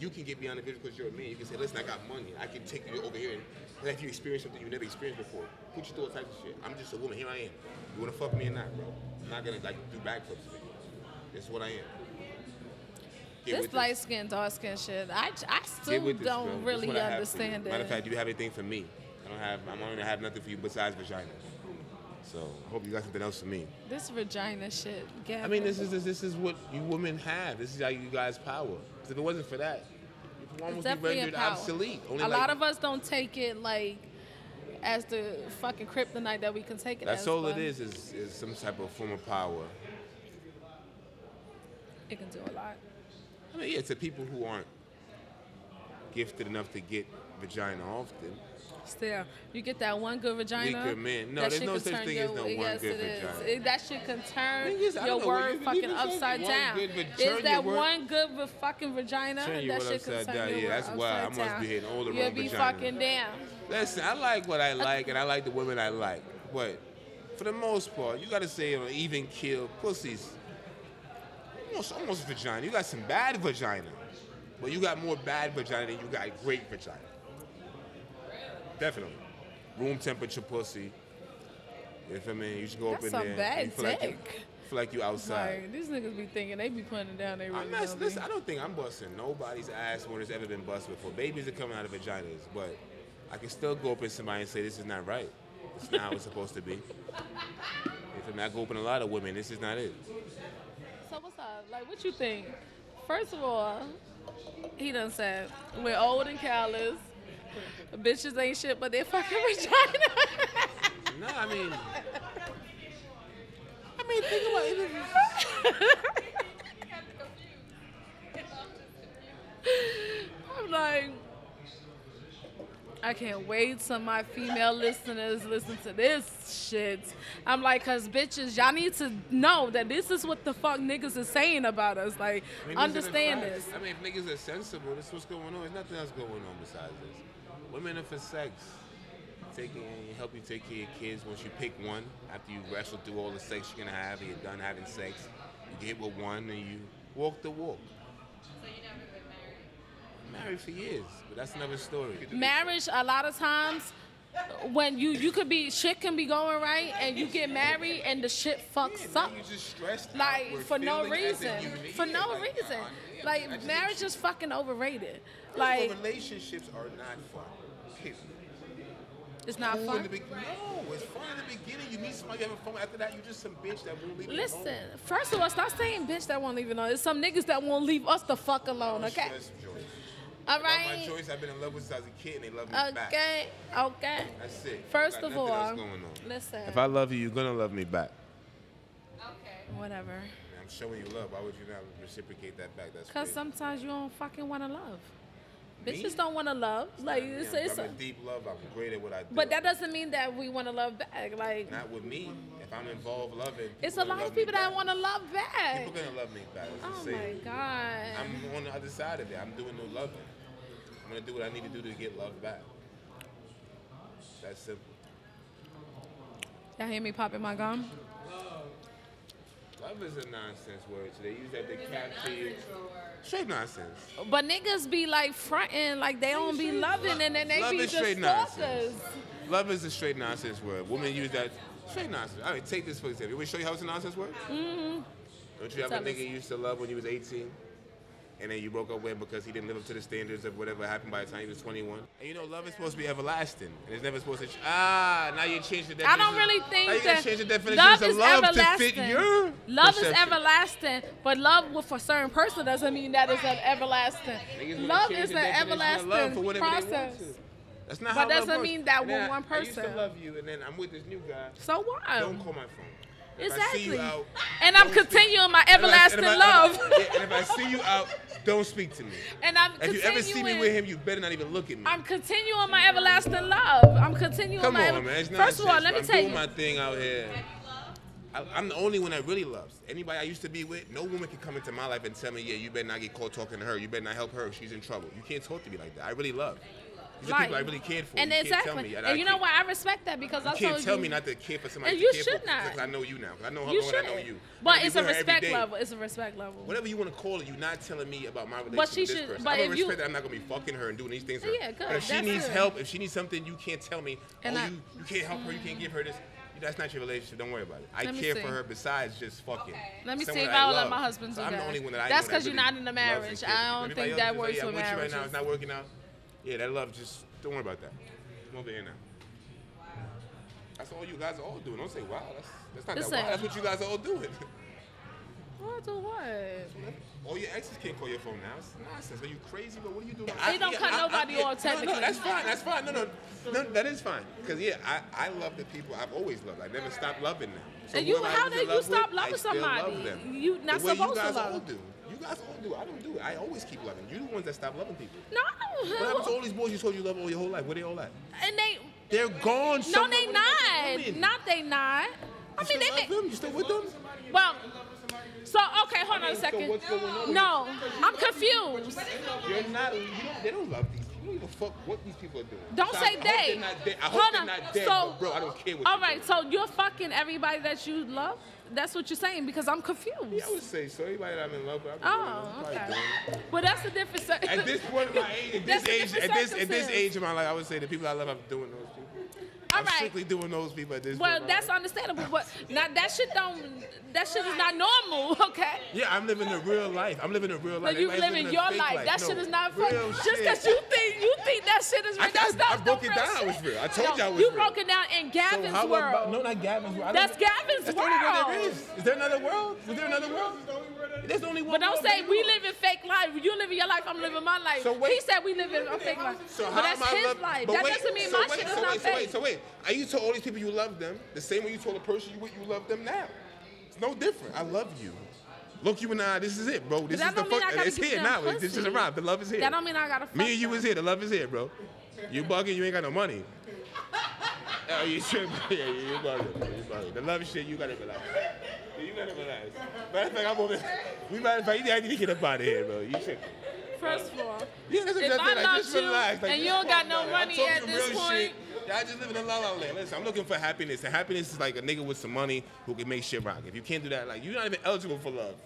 You can get beyond the visual because you're a man. You can say, listen, I got money. I can take you over here and let you experience something you never experienced before. Put you through all types of shit. I'm just a woman. Here I am. You wanna fuck me or not, bro? I'm not gonna like do backflips. for you. This is what I am. Get This light skin, dark skin shit. I, I still this, don't bro. Really what I have for you. understand Matter of fact, do you have anything for me? I don't have. I'm only going to have nothing for you besides vagina. So I hope you got something else for me. This vagina shit. Gavin. I mean, this is this, this is what you women have. This is how you guys power. 'Cause if it wasn't for that, It's almost be rendered obsolete. Only a like, lot of us don't take it like as the fucking kryptonite that we can take it That's as. all it is, is. Is some type of form of power. It can do a lot. I mean, yeah, to people who aren't gifted enough to get vagina often. Still, you get that one good vagina. Weaker men. No, that there's no can such turn thing your, as no one yes, good it vagina. It- that shit can turn is, your word you fucking believe upside one down. good Is that one good fucking vagina? Turn your that shit can upside turn down. your Yeah, that's why I must be hitting all the You'll be fucking down. Listen, I like what I uh, like, and I like the women I like. But for the most part, you gotta say on even kill, pussies. Almost, almost vagina. You got some bad vagina, but you got more bad vagina than you got great vagina. Definitely. Room temperature pussy. You feel me? You should go That's up in there. bad you feel like you, feel like you outside. Like, these niggas be thinking they be putting it down. They really I'm not, listen, I don't think I'm busting nobody's ass when it's ever been busted before. Babies are coming out of vaginas, but I can still go up in somebody and say this is not right. It's not how it's supposed to be. You feel me? I go up in a lot of women. This is not it. So what's up? Like, what you think? First of all, he done said we're old and callous. Bitches ain't shit, but they fucking vagina. No, I mean, I mean, think about it. I'm like, I can't wait till my female listeners listen to this shit. I'm like, cause bitches, y'all need to know that this is what the fuck niggas is saying about us. Like, I mean, these are the understand this. I mean, if niggas are sensible, this is what's going on. There's nothing else going on besides this. Women are for sex. Taking help you take care of your kids once you pick one. After you wrestle through all the sex you're gonna have, and you're done having sex, you get with one and you walk the walk. So you never been married? Married for years, but that's another story. marriage a lot of times when you you could be shit can be going right and you get married and the shit fucks Yeah, up you just stressed like for no feeling as if reason for no Like, reason nah, yeah, like just marriage is fucking overrated like relationships are not fun. Period. it's not Cool fun be- no, it's fun in the beginning. You meet somebody, you having fun. After that, you just some bitch that won't leave you alone. listen first of all stop saying bitch that won't leave it alone it's some niggas that won't leave us the fuck alone okay Joyce. All Love my choice. I've been in love with since I was a kid, and they love me back. okay okay That's it. first of all going on. listen If I love you, you're gonna love me back. Okay. Whatever. I'm showing you love. Why would you not reciprocate that back? That's Cause sometimes you don't fucking want to love. Me? Bitches don't want to love. Like Yeah, it's, I'm- it's I'm a, deep love. I'm great at what I do. but that doesn't mean that we want to love back. Like Not with me. If I'm involved loving, it's a lot of people that want to love back. People gonna love me back. It's Oh the my god. I'm on the other side of it. I'm doing no loving. I'm gonna do what I need to do to get love back. That's simple. Y'all hear me popping my gum? Love is a nonsense word. So they use that to capture you. Straight nonsense. But niggas be like fronting, like they don't be loving, and then they Love be is just straight stalkers. nonsense. Love is a straight nonsense word. Women use that straight nonsense. All right, take this for example. You want to show you how it's a nonsense word? Mm-hmm. Don't you have a Tell us. nigga you used to love when you was 18? And then you broke up with him because he didn't live up to the standards of whatever happened by the time he was 21. And you know, love is supposed to be everlasting. And it's never supposed to. Ch- ah, now you change the definition. I don't really think now that change the definition love of is love everlasting. to fit your love is everlasting, but love with a certain person doesn't mean that it's an everlasting. Love is an everlasting for whatever they want process. to. That's not But how love doesn't works. mean that with one I used to love you, and then I'm with this new guy. So what? Don't call my phone. If I see Exactly. out, And I'm continuing my And I- everlasting and if I- love. And if, I, and if I see you out, don't speak to me. And I'm If you ever see me with him, you better not even look at me. I'm continuing my everlasting love. I'm continuing Come my. on, man. It's First of all, let me I'm tell doing you. my thing out here. I, I'm the only one that really loves. Anybody I used to be with, no woman can come into my life and tell me, yeah, you better not get caught talking to her. You better not help her if she's in trouble. You can't talk to me like that. I really love. These Like, people I really cared for. And you exactly. tell me. I- and I you know what? I respect that because I You can't told tell you. me not to care for somebody And you should for not. because I know you now. I know her You more than I know you. But I it's a with her every respect level. It's a respect level. Whatever you want to call it, you're not telling me about my relationship But she with this should- person. but I'm gonna if you- respect that I'm not gonna be fucking her and doing these things. Yeah, good. But if she needs help, if she needs something, you can't tell me. And oh, I- you, you can't help her. You can't give her this. That's not your relationship. Don't worry about it. I care see. for her besides just fucking. Let me see if I will let my husband So do I'm that. the only one that I That's because that you're not in a marriage. I don't think that works yeah, with I'm with you right now. It's not working out. Yeah, that love just don't worry about that. I'm over here now. That's all you guys are all doing. Don't say wow. That's that's not Listen. that wow. That's what you guys are all doing. What the what? All your exes can't call your phone now. It's nonsense. Are you crazy? But what are you doing? They don't cut nobody off, No, technically. no, that's fine. That's fine. No, no, no that is fine. Because yeah, I, I love the people I've always loved. I never stopped loving them. So And you- how did you stop with, I loving somebody? Love them. You not supposed you to guys love. all do. You guys all do. I don't do it. I always keep loving. You're the ones that stop loving people. No. What happened to all these boys you told you love all your whole life? Where they all at? And they. They're gone. No, they not. Not they not. I You mean, they love them? You still with them? Well. So okay, hold on a second. No, I'm confused. You're not. You don't, they don't love these people. You don't even fuck what these people are doing. Don't So say I hope they. They're not. I hope Hold on. dead, So, bro, I don't care what. All right, so you're fucking everybody that you love. That's what you're saying because I'm confused. Yeah, I would say so. Anybody that I'm in love with, I'm Oh, okay. But that's a different. se- At this point in my age, at this age, at this at this age of my life, I would say the people I love, I'm doing those people. All I'm right. strictly doing those people at this Well, point. that's life. understandable, but not that shit don't. That shit is not normal, okay? Yeah, I'm living a real life. I'm living a real life. But you Everybody's living your fake life. That No, shit is not fun. real Just because you think you think that shit is real. I- that's I- not I broke no it real down. I was real. I told No, you I was You real. broke it down in Gavin's how world. about no, not Gavin's world. That's don't- Gavin's That's the only world world. there is. Is there another world? Is there another world? There's only one. But don't world, say we live in fake life. You living your life, I'm living my life. So wait. he said we live in a fake life. So but how that's his life. but that wait, doesn't mean so my wait, shit is so not wait, so wait, wait. Are you told all these people you love them the same way you told a person you you love them now? It's no different. I love you. Look, you and I. This is it, bro. This is the fuck. It's here now. This pussy. just arrived. The love is here. That don't mean I gotta fuck Me and you them. is here. The love is here, bro. You bugging. You ain't got no money. Oh, you tripping? Yeah, you bugging. You bugging. The love shit. You gotta relax. Yeah, You gotta relax. Matter of fact, I'm over. We matter of fact, you need to get up out of here, bro. You tripping? First of all, Yeah, that's If I'm I. Like, just you relax. Like, and you don't got no money at this point- Shit. Y'all just living in la la land. Listen, I'm looking for happiness, and happiness is like a nigga with some money who can make shit rock. If you can't do that, like you're not even eligible for love.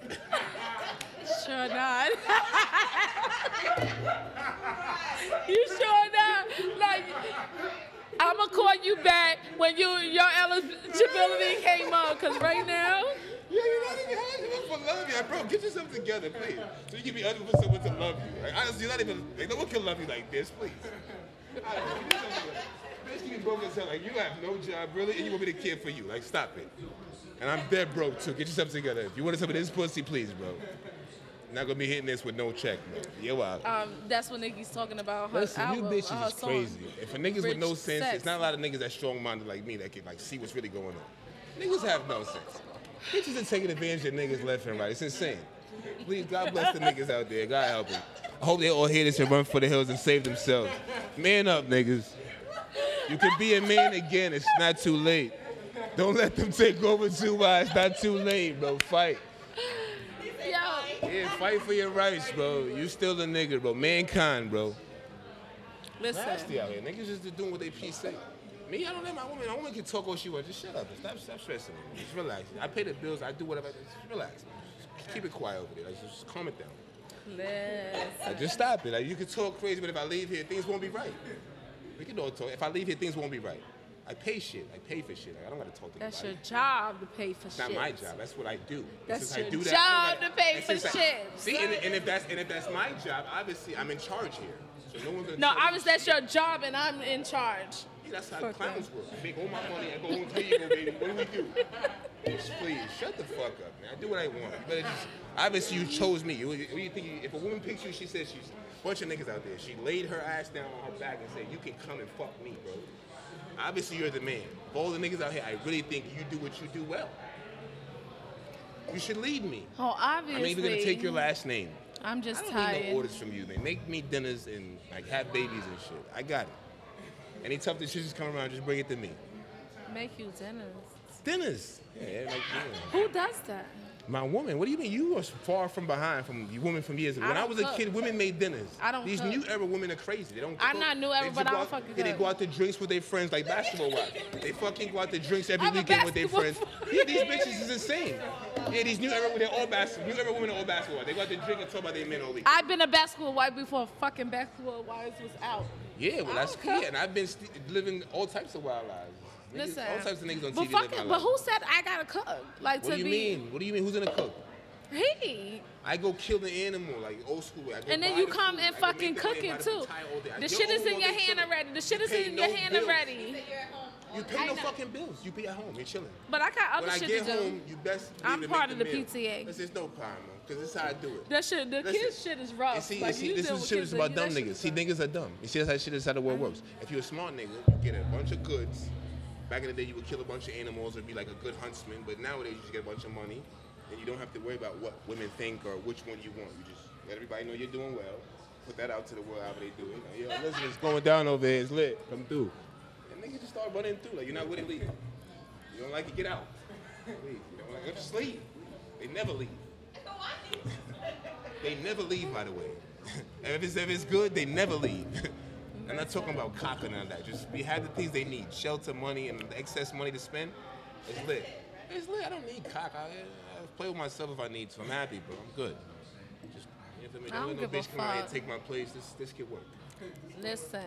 sure not. you sure not? Like, I'ma call you back when you your eligibility came up, cause right now. Yeah, you're not even eligible for love, yeah, bro. Get yourself together, please. So you can be eligible for someone to love you. Like, honestly, you're not even. Like, no one can love you like this, please. Be broke as hell. Like, you have no job, really, and you want me to care for you. Like, stop it. And I'm dead broke, too. Get yourself together. If you want some of this pussy, please, bro. Not gonna be hitting this with no check, bro. You're. Um, that's what Nikki's talking about her Listen, album, you bitches is crazy. If a niggas with no sense, sex. it's not a lot of niggas that strong minded like me that can like see what's really going on. Niggas have no sense. Bitches are taking advantage of niggas left and right. It's insane. Please, God bless the niggas out there. God help them. I hope they all hear this and run for the hills and save themselves. Man up, niggas. You can be a man again. It's not too late. Don't let them take over too much. It's not too late, bro. Fight. Yo, Yeah, fight for your rights, bro. You still a nigga, bro. Mankind, bro. listen. Nasty out here. Niggas just doing what they piece say. Me, I don't let my woman. My woman can talk all she wants. Just shut up. Stop, stop stressing. me. Just relax. I pay the bills. I do whatever. Just relax. Just keep it quiet over there. Like, just calm it down. Listen. Like, just stop it. Like, you can talk crazy, but if I leave here, things won't be right. We can all talk. If I leave here, things won't be right. I pay shit. I pay for shit. Like, I don't gotta talk to That's your job to pay for It's shit. not my job. That's what I do. That's Since I your do that, job I don't to gotta- pay for since I- shit. See, and, and if that's and if that's my job, obviously I'm in charge here. So no one's gonna. No, obviously that's shit. your job and I'm in charge. Yeah, that's how Fuck clowns work. I make all my money. I go home. Here you baby. What do we do? Just please, shut the fuck up, man. I do what I want. But just. Obviously, you chose me. What do you, you think? You, if a woman picks you, she says she's bunch of niggas out there. She laid her ass down on her back and said, "You can come and fuck me, bro." Obviously, you're the man. Of all the niggas out here, I really think you do what you do well. You should lead me. Oh, obviously. I'm even gonna take your last name. I'm I just don't need no tired. orders from you, They Make me dinners and like have babies and shit. I got it. Any tough decisions come around, just bring it to me. Make you dinners. Dinners. Yeah, like, yeah. Who does that? My woman, what do you mean? You are far from behind from the woman from years ago. I When I don't was a cook. kid, women made dinners. I don't These cook. new era women are crazy. They don't. I'm cook. not new They era, just but I go don't out- fucking yeah, They cook. go out to drinks with their friends like basketball wives. They fucking go out to drinks every I'm a weekend with their friends. basketball- Yeah, these bitches is insane. Yeah, these new era, they're all basketball. New era women are all basketball. They go out to drink and talk about their men all week. I've been a basketball wife before fucking basketball wives was out. Yeah, well, I that's don't clear. cook. And I've been st- living all types of wild lives. Niggas- Listen. all types of niggas on but TV live fucking, my but life. who said I gotta cook? Like What to do you be mean? What do you mean? Who's gonna cook? he. I go kill the animal like old school. I go And then you the come food. and fucking make the money, cook it too. tie all day. I The shit is in your hand chilling. already. The shit is in no your hand bills. already. You're at home. You pay no fucking bills. You pay at home. You're chilling. But I got other when I shit get to do. home, you best. I'm part of the meal. PTA. Listen, There's no problem, because this is how I do it. That shit, the Listen, kids shit is rough. And see, like, see, you this is shit kids is about dumb niggas. is See, niggas are dumb. You see, that's how shit is how the world works. If you're a smart nigga, you get a bunch of goods. Back in the day, you would kill a bunch of animals or be like a good huntsman. But nowadays, you just get a bunch of money, and you don't have to worry about what women think or which one you want. You just let everybody know you're doing well. Put that out to the world, how they do it. Like, Yo, listen, it's going down over here. It's lit. Come through. And niggas just start running through. Like, you're not with it, leave. You don't like it, get out. Leave. You don't like it, just leave. They never leave. They never leave, by the way. And if it's, if it's good, they never leave. I'm not talking about cock or none of that. Just we have the things they need: shelter, money, and the excess money to spend. It's lit. It's lit. I don't need cock. I, I play with myself if I need to. I'm happy, bro. I'm good. Just if? I Don't let no a bitch come out here and take my place. This this could work. Listen,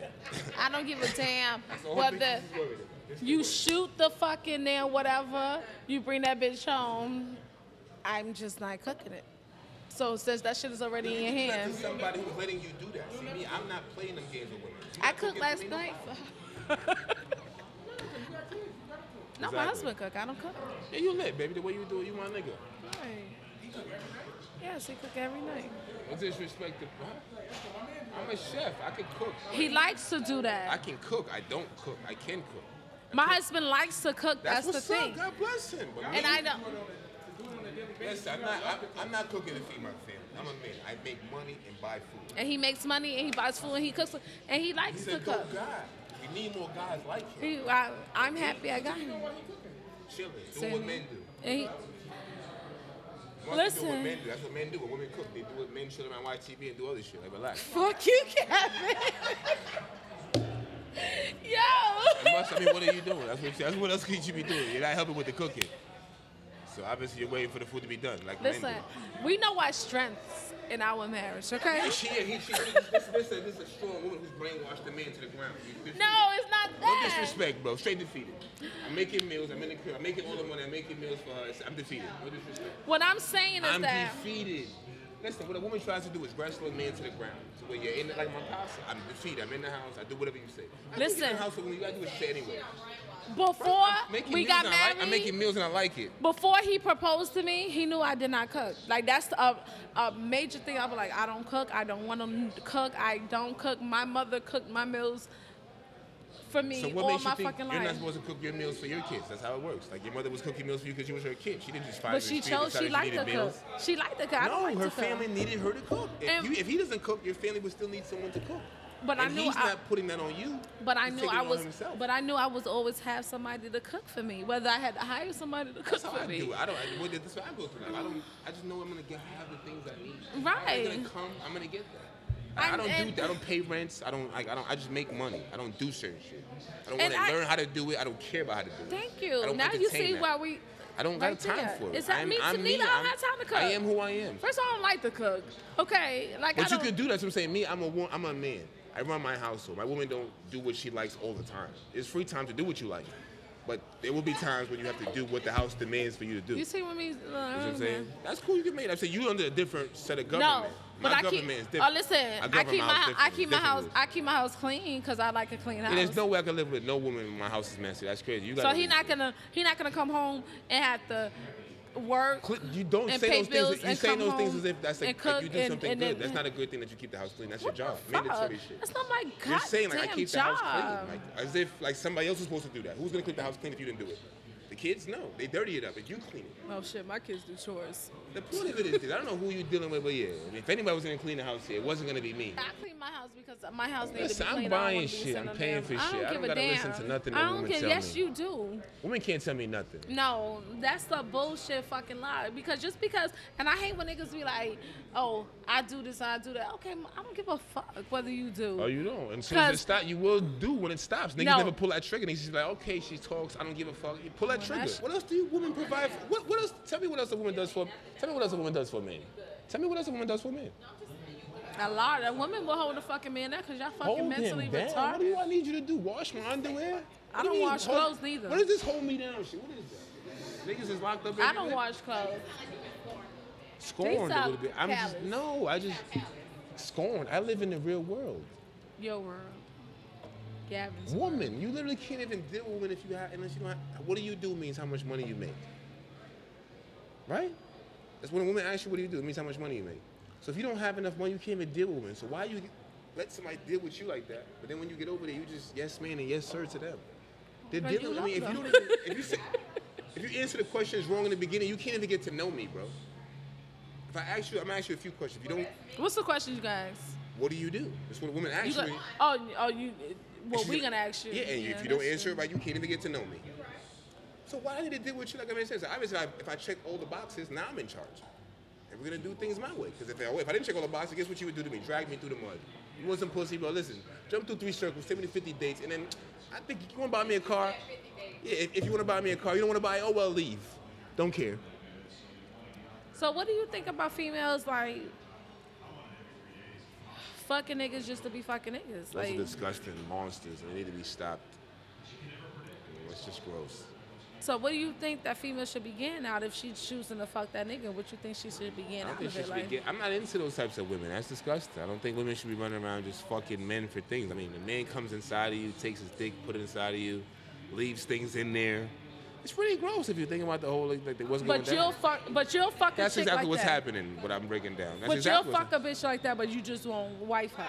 Yeah. I don't give a damn whether bitches is worried about. This could you shoot the fucking there, whatever. You bring that bitch home. I'm just not cooking it. So since that shit is already in your You do that hand, somebody who's letting you do that. See me, I'm not playing them games with women. You I cooked last for no night. problem. no, my Exactly. husband cook. I don't cook. Yeah, you lit, baby. The way you do it, you my nigga. Right. Yes, he cook every night. No disrespect to huh? I'm a chef. I can cook. He likes to do that. I that. can cook. I don't cook. I can cook. My husband likes to cook. That's, That's, the what's thing. up. God bless him. But And me, I don't. Listen, I'm not. I'm, I'm not cooking to feed my family. I'm a man. I make money and buy food. And he makes money and he buys food and he cooks and he likes He's to a cook. dope guy. We need more guys like him. He, I, I'm happy I got him. Chilling, Same what men do. And he, do what Listen. men do. That's what men do. When women cook, they do what men chill around watch TV and do other shit. Like relax. fuck you, Kevin. Yo. Must- I mean, what are you doing? That's what, that's what else could you be doing? You're not helping with the cooking. So obviously you're waiting for the food to be done, like Listen, we know our strengths in our marriage, okay? She, he, she, this, this, this, this is a strong woman who's brainwashed the man to the ground. You- No, it's not No that. disrespect, bro. Straight defeated. I'm making meals. I'm in the crib. I'm making all the money. I'm making meals for her. I'm defeated. No disrespect. What I'm saying is I'm that defeated. Listen, what a woman tries to do is wrestle a man to the ground. So when you're in it, like my casa, I'm defeated. I'm in the house. I do whatever you say. I Listen. in the house, so when you gotta do what you say anyway. before we got I like- married, I'm making meals and I like it. before he proposed to me, he knew I did not cook. Like that's a, a major thing. I was like, I don't cook. I don't want to cook. I don't cook. My mother cooked my meals for me So what all makes my you think fucking you're not supposed to cook your meals for your kids? That's how it works. Like your mother was cooking meals for you because you was her kid. She didn't just find but she chose. She liked to cook. She liked to cook. I No, like her to cook. family needed her to cook. If, And- you, if he doesn't cook, your family would still need someone to cook. But I knew he's I- not putting that on you. But I knew I was. But I knew I was always have somebody to cook for me, whether I had to hire somebody to cook That's how for I me. do. I don't. I, well, that's what I go through. Like, I don't. I just know I'm gonna get have the things I need. Right. I'm gonna come. I'm gonna get that. I, I don't do. and- that. I don't pay rents. I don't. Like, I don't. I just make money. I don't do certain shit. I don't want to learn how to do it. I don't care about how to do it. Thank I you. Now you see that. why we. I don't right got time there. for it. Is that I'm, me? I'm to me. I don't have time to cook. I am who I am. First, I don't like to cook. Okay, like I But you don't. could do that. What I'm saying. Me, I'm a I'm a man. I run my household. My woman don't do what she likes all the time. It's free time to do what you like. But there will be times when you have to do what the house demands for you to do. You see what me? Uh, You know what I'm saying? That's cool. You can make it. I'm saying you under a different set of government. No, government. but my I keep. Oh, listen, I, keep my, house I keep my house. Differently. I keep my house clean because I like a clean house. There's no way I can live with no woman in my house is messy. That's crazy. You so he not gonna he not gonna come home and have to work. You don't and say those things. You and say those things as if that's and like, cook like you do and- something and good. then- that's not a good thing that you keep the house clean. That's your job. Mandatory shit. That's not my cut. You're saying like I keep the house clean, like as if like somebody else is supposed to do that. Who's gonna keep the house clean if you didn't do it? The kids? No, they dirty it up, and you clean it. Oh shit, my kids do chores. The point of it is, this. I don't know who you're dealing with, but yeah, I mean, if anybody was gonna clean the house it wasn't gonna be me. I clean my house because my house needs to be clean. I don't buying wanna be shit. sitting I'm paying damn- for I don't I give don't a gotta damn. listen to nothing I don't woman care. tell Yes, me. you do. Women can't tell me nothing. No, that's the bullshit fucking lie. Because just because, and I hate when niggas be like, "Oh, I do this, I do that." Okay, I don't give a fuck whether you do. Oh, you don't. And as soon as it 'Cause- stops, you will do when it stops. Niggas No. never pull that trigger. Niggas just like, okay, she talks. I don't give a fuck. You pull that Well, trigger. that's- What else do you women provide? For, what, what else? Tell me what else a woman does for. Tell me what else a woman does for men. Tell me what else a woman does for men. A lot of women will hold a fucking man there because y'all fucking Hold mentally him down. retarded. What do you, I need you to do? Wash my underwear? I What do don't you mean, wash hold- clothes neither. What is this hold me down shit? What is that? Niggas is locked up. I don't everywhere? wash clothes. Scorned a little bit. I'm just no. I just scorned. I live in the real world. Your world. Gavin's. Woman, you literally can't even deal with women if you have unless you don't. Have, what do you do means how much money you make. Right? That's when a woman asks you what do you do. It means how much money you make. So if you don't have enough money, you can't even deal with women. So why you let somebody deal with you like that? But then when you get over there, you just yes man and yes sir to them. They're But you dealing. I mean, if you don't if you say, if you answer the questions wrong in the beginning, you can't even get to know me, bro. If I ask you, I'm gonna ask you a few questions. If you don't, What's the question you guys? what do you do? That's what a woman You asks you. oh, oh, you. Well, we gonna- gonna ask you. Yeah, and if you don't answer true. it right, you can't even get to know me. So why I need to deal with you like I made sense? Obviously, if I, if I check all the boxes, now I'm in charge. And we're gonna do things my way. Because if I, if I didn't check all the boxes, guess what you would do to me? Drag me through the mud. You want some pussy, bro? Listen, jump through three circles, take me to 50 dates, and then I think you wanna buy me a car. Yeah, if, if you wanna buy me a car, you don't wanna buy it, oh well, leave. Don't care. So, what do you think about females like fucking niggas just to be fucking niggas? Those Like, are disgusting monsters, and they need to be stopped. It's just gross. so what do you think that female should be getting out if she's choosing to fuck that nigga? What you think she should be getting out think of she it? Like, get, I'm not into those types of women. That's disgusting. I don't think women should be running around just fucking men for things. I mean, the man comes inside of you, takes his dick, put it inside of you, leaves things in there. It's pretty gross if you think about the whole like, like what's going but you'll fuck, but you'll fuck a That's chick exactly like what's that. happening. What I'm breaking down. That's But exactly you'll fuck a bitch like that, but you just won't wife her.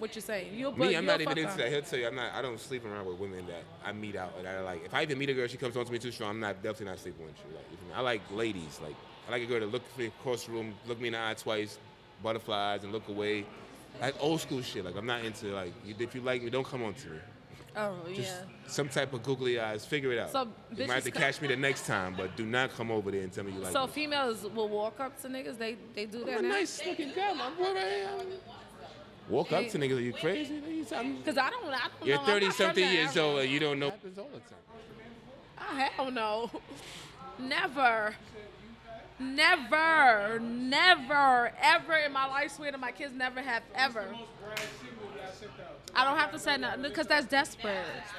What you're saying? You'll Me, I'm you'll not even into her. that. He'll tell you, I'm not. I don't sleep around with women that I meet out and I like. If I even meet a girl, she comes on to me too strong. I'm not definitely not sleeping with you. Like, you me? I like ladies. Like, I like a girl to look me across the room, look me in the eye twice, butterflies, and look away. Like old school shit. Like I'm not into like. you- If you like me, don't come on to me. Oh Just yeah. some type of googly eyes. Figure it out. So, you might have to co- catch me the next time, but do not come over there and tell me you like So me. females will walk up to niggas. They they do that I'm a now. nice looking guy, my boy right here. Walk up to niggas. Are you crazy? Because I don't. I don't You're know. I'm 30 not from something that years old and you don't know. happens all the time. I hell no. Never. Never, never, ever in my life, swear to my kids, never have ever. Most brand signal that I sent out. I don't have to say nothing because that's desperate.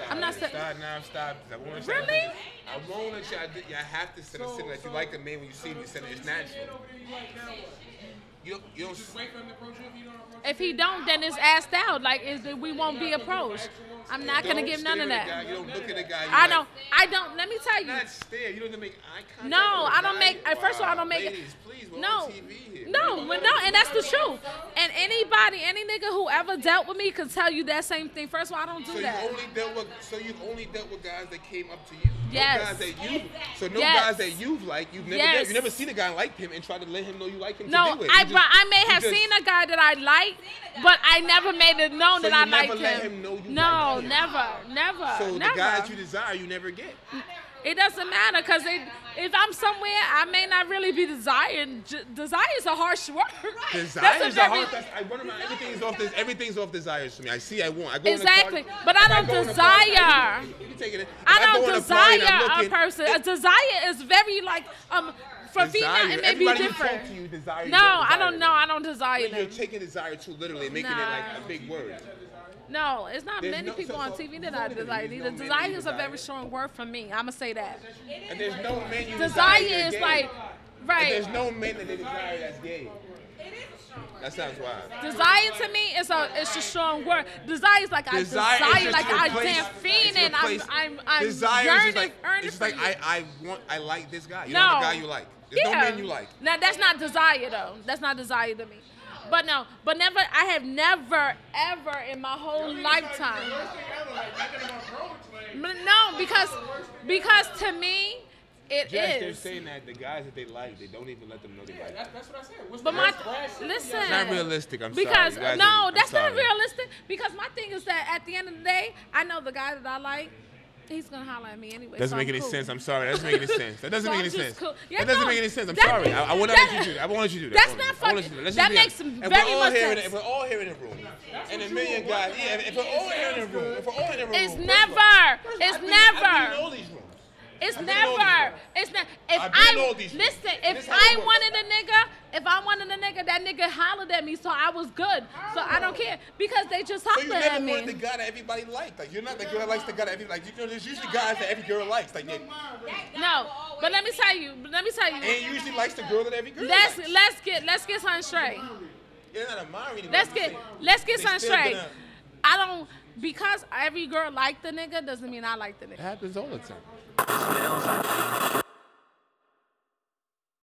I'm not saying. Stop now, stop. I won't let you Really? I won't let you. I, do- you have to send a signal that you like the man when you see him. You send it. It's natural. Over there, you like now what? You don't. You don't. Just wait for him to approach you if you don't approach If he don't, then it's asked out. Like, is that we won't be approached. Actual woman I'm not gonna give none of that. guy. You don't look at the guy. you I like. don't. I don't. Let me tell you. Not stare. You don't even make eye contact. No, I don't make. uh, First of all, I don't make. Ladies, please, we're no, on TV here. no, but no, and that's the truth. And anybody, any nigga who ever dealt with me can tell you that same thing. First of all, I don't do So that. you only dealt with so you've only dealt with guys that came up to you. Yes. No guys that you so no Yes. guys that you've liked. You've never Yes. dealt- you never seen a guy like him and try to let him know you like him No, to. I, just- I may have just- seen a guy that I like, but I never made it known So that I you never liked let him. him know you no, never, never, So never. the guys you desire, you never get. it doesn't matter because if I'm somewhere, I may not really be desired. J- desire is a harsh word. Desires That's a hard. That's, I run around. Everything's off. This, everything's off desires to me. I see. I want. I go Exactly, party, but I don't in party, desire. you, you, you it. I don't in a party desire a looking- person. A desire is very like um for female it may be Everybody you different. you desire. you no, I don't know. I don't desire You're taking desire too literally, and making it like a big word. No, it's not There's many no- people so- on so- TV that I literally, desire. there's Either no man desire is a desire. very strong word for me. I'ma say that. And there's no man you Desire desire is gay. like, And right. there's no man that they desire that's gay. It is a strong word. That sounds wild. Desire to me is a it's a strong word. Desire is like I Desire is desire, just like to I replace- damn it's fiending. I'm replace- I'm I'm desire yearning, is just like earning it's for like you. I I want I like this guy. You no, know the guy you like. There's yeah. no man you like. Now that's not desire though. That's not desire to me. But no, but never. I have never ever in my whole lifetime. Worst thing ever, like nothing about roads, like. But No, because because to me it Jess, they're saying that the guys that they like, they don't even let them know they like. That's, that's what I said. What's But the my worst Brad shit? listen, It's not realistic, I'm sorry. because You no, are- I'm that's not realistic. Because my thing is that at the end of the day, I know the guy that I like, he's gonna holler at me anyway. Doesn't so make I'm any cool. sense. I'm sorry. That doesn't make any sense. That doesn't So make I'm any sense. cool. Yeah, that doesn't make any sense. I'm that- sorry. I, I won't let you do that. I won't let you do that. That's not fucking- let you do that. That makes. If very we're all much in- sense. If we're all here in the room, and a million guys, yeah, if we're all here in the room, if we're all in the room, It's never. first of all, It's I've been- I've been never. It's I've been in all these never. It's not. If I've been in all I these listen, if is how it I works. wanted a nigga, if I wanted a nigga, that nigga hollered at me, so I was good. So I don't care because they just hollered So you never at wanted the guy that everybody liked. Like you're not the girl that likes the guy that everybody like. You know, there's usually guys that every girl likes. Like they, No, but let me tell you. but Let me tell you. and you. usually likes the girl that every girl Let's likes. let's get let's get something straight. You're not admiring. Let's get let's get They something straight. gonna- I don't because every girl like the nigga doesn't mean I like the It nigga. happens all the time smells like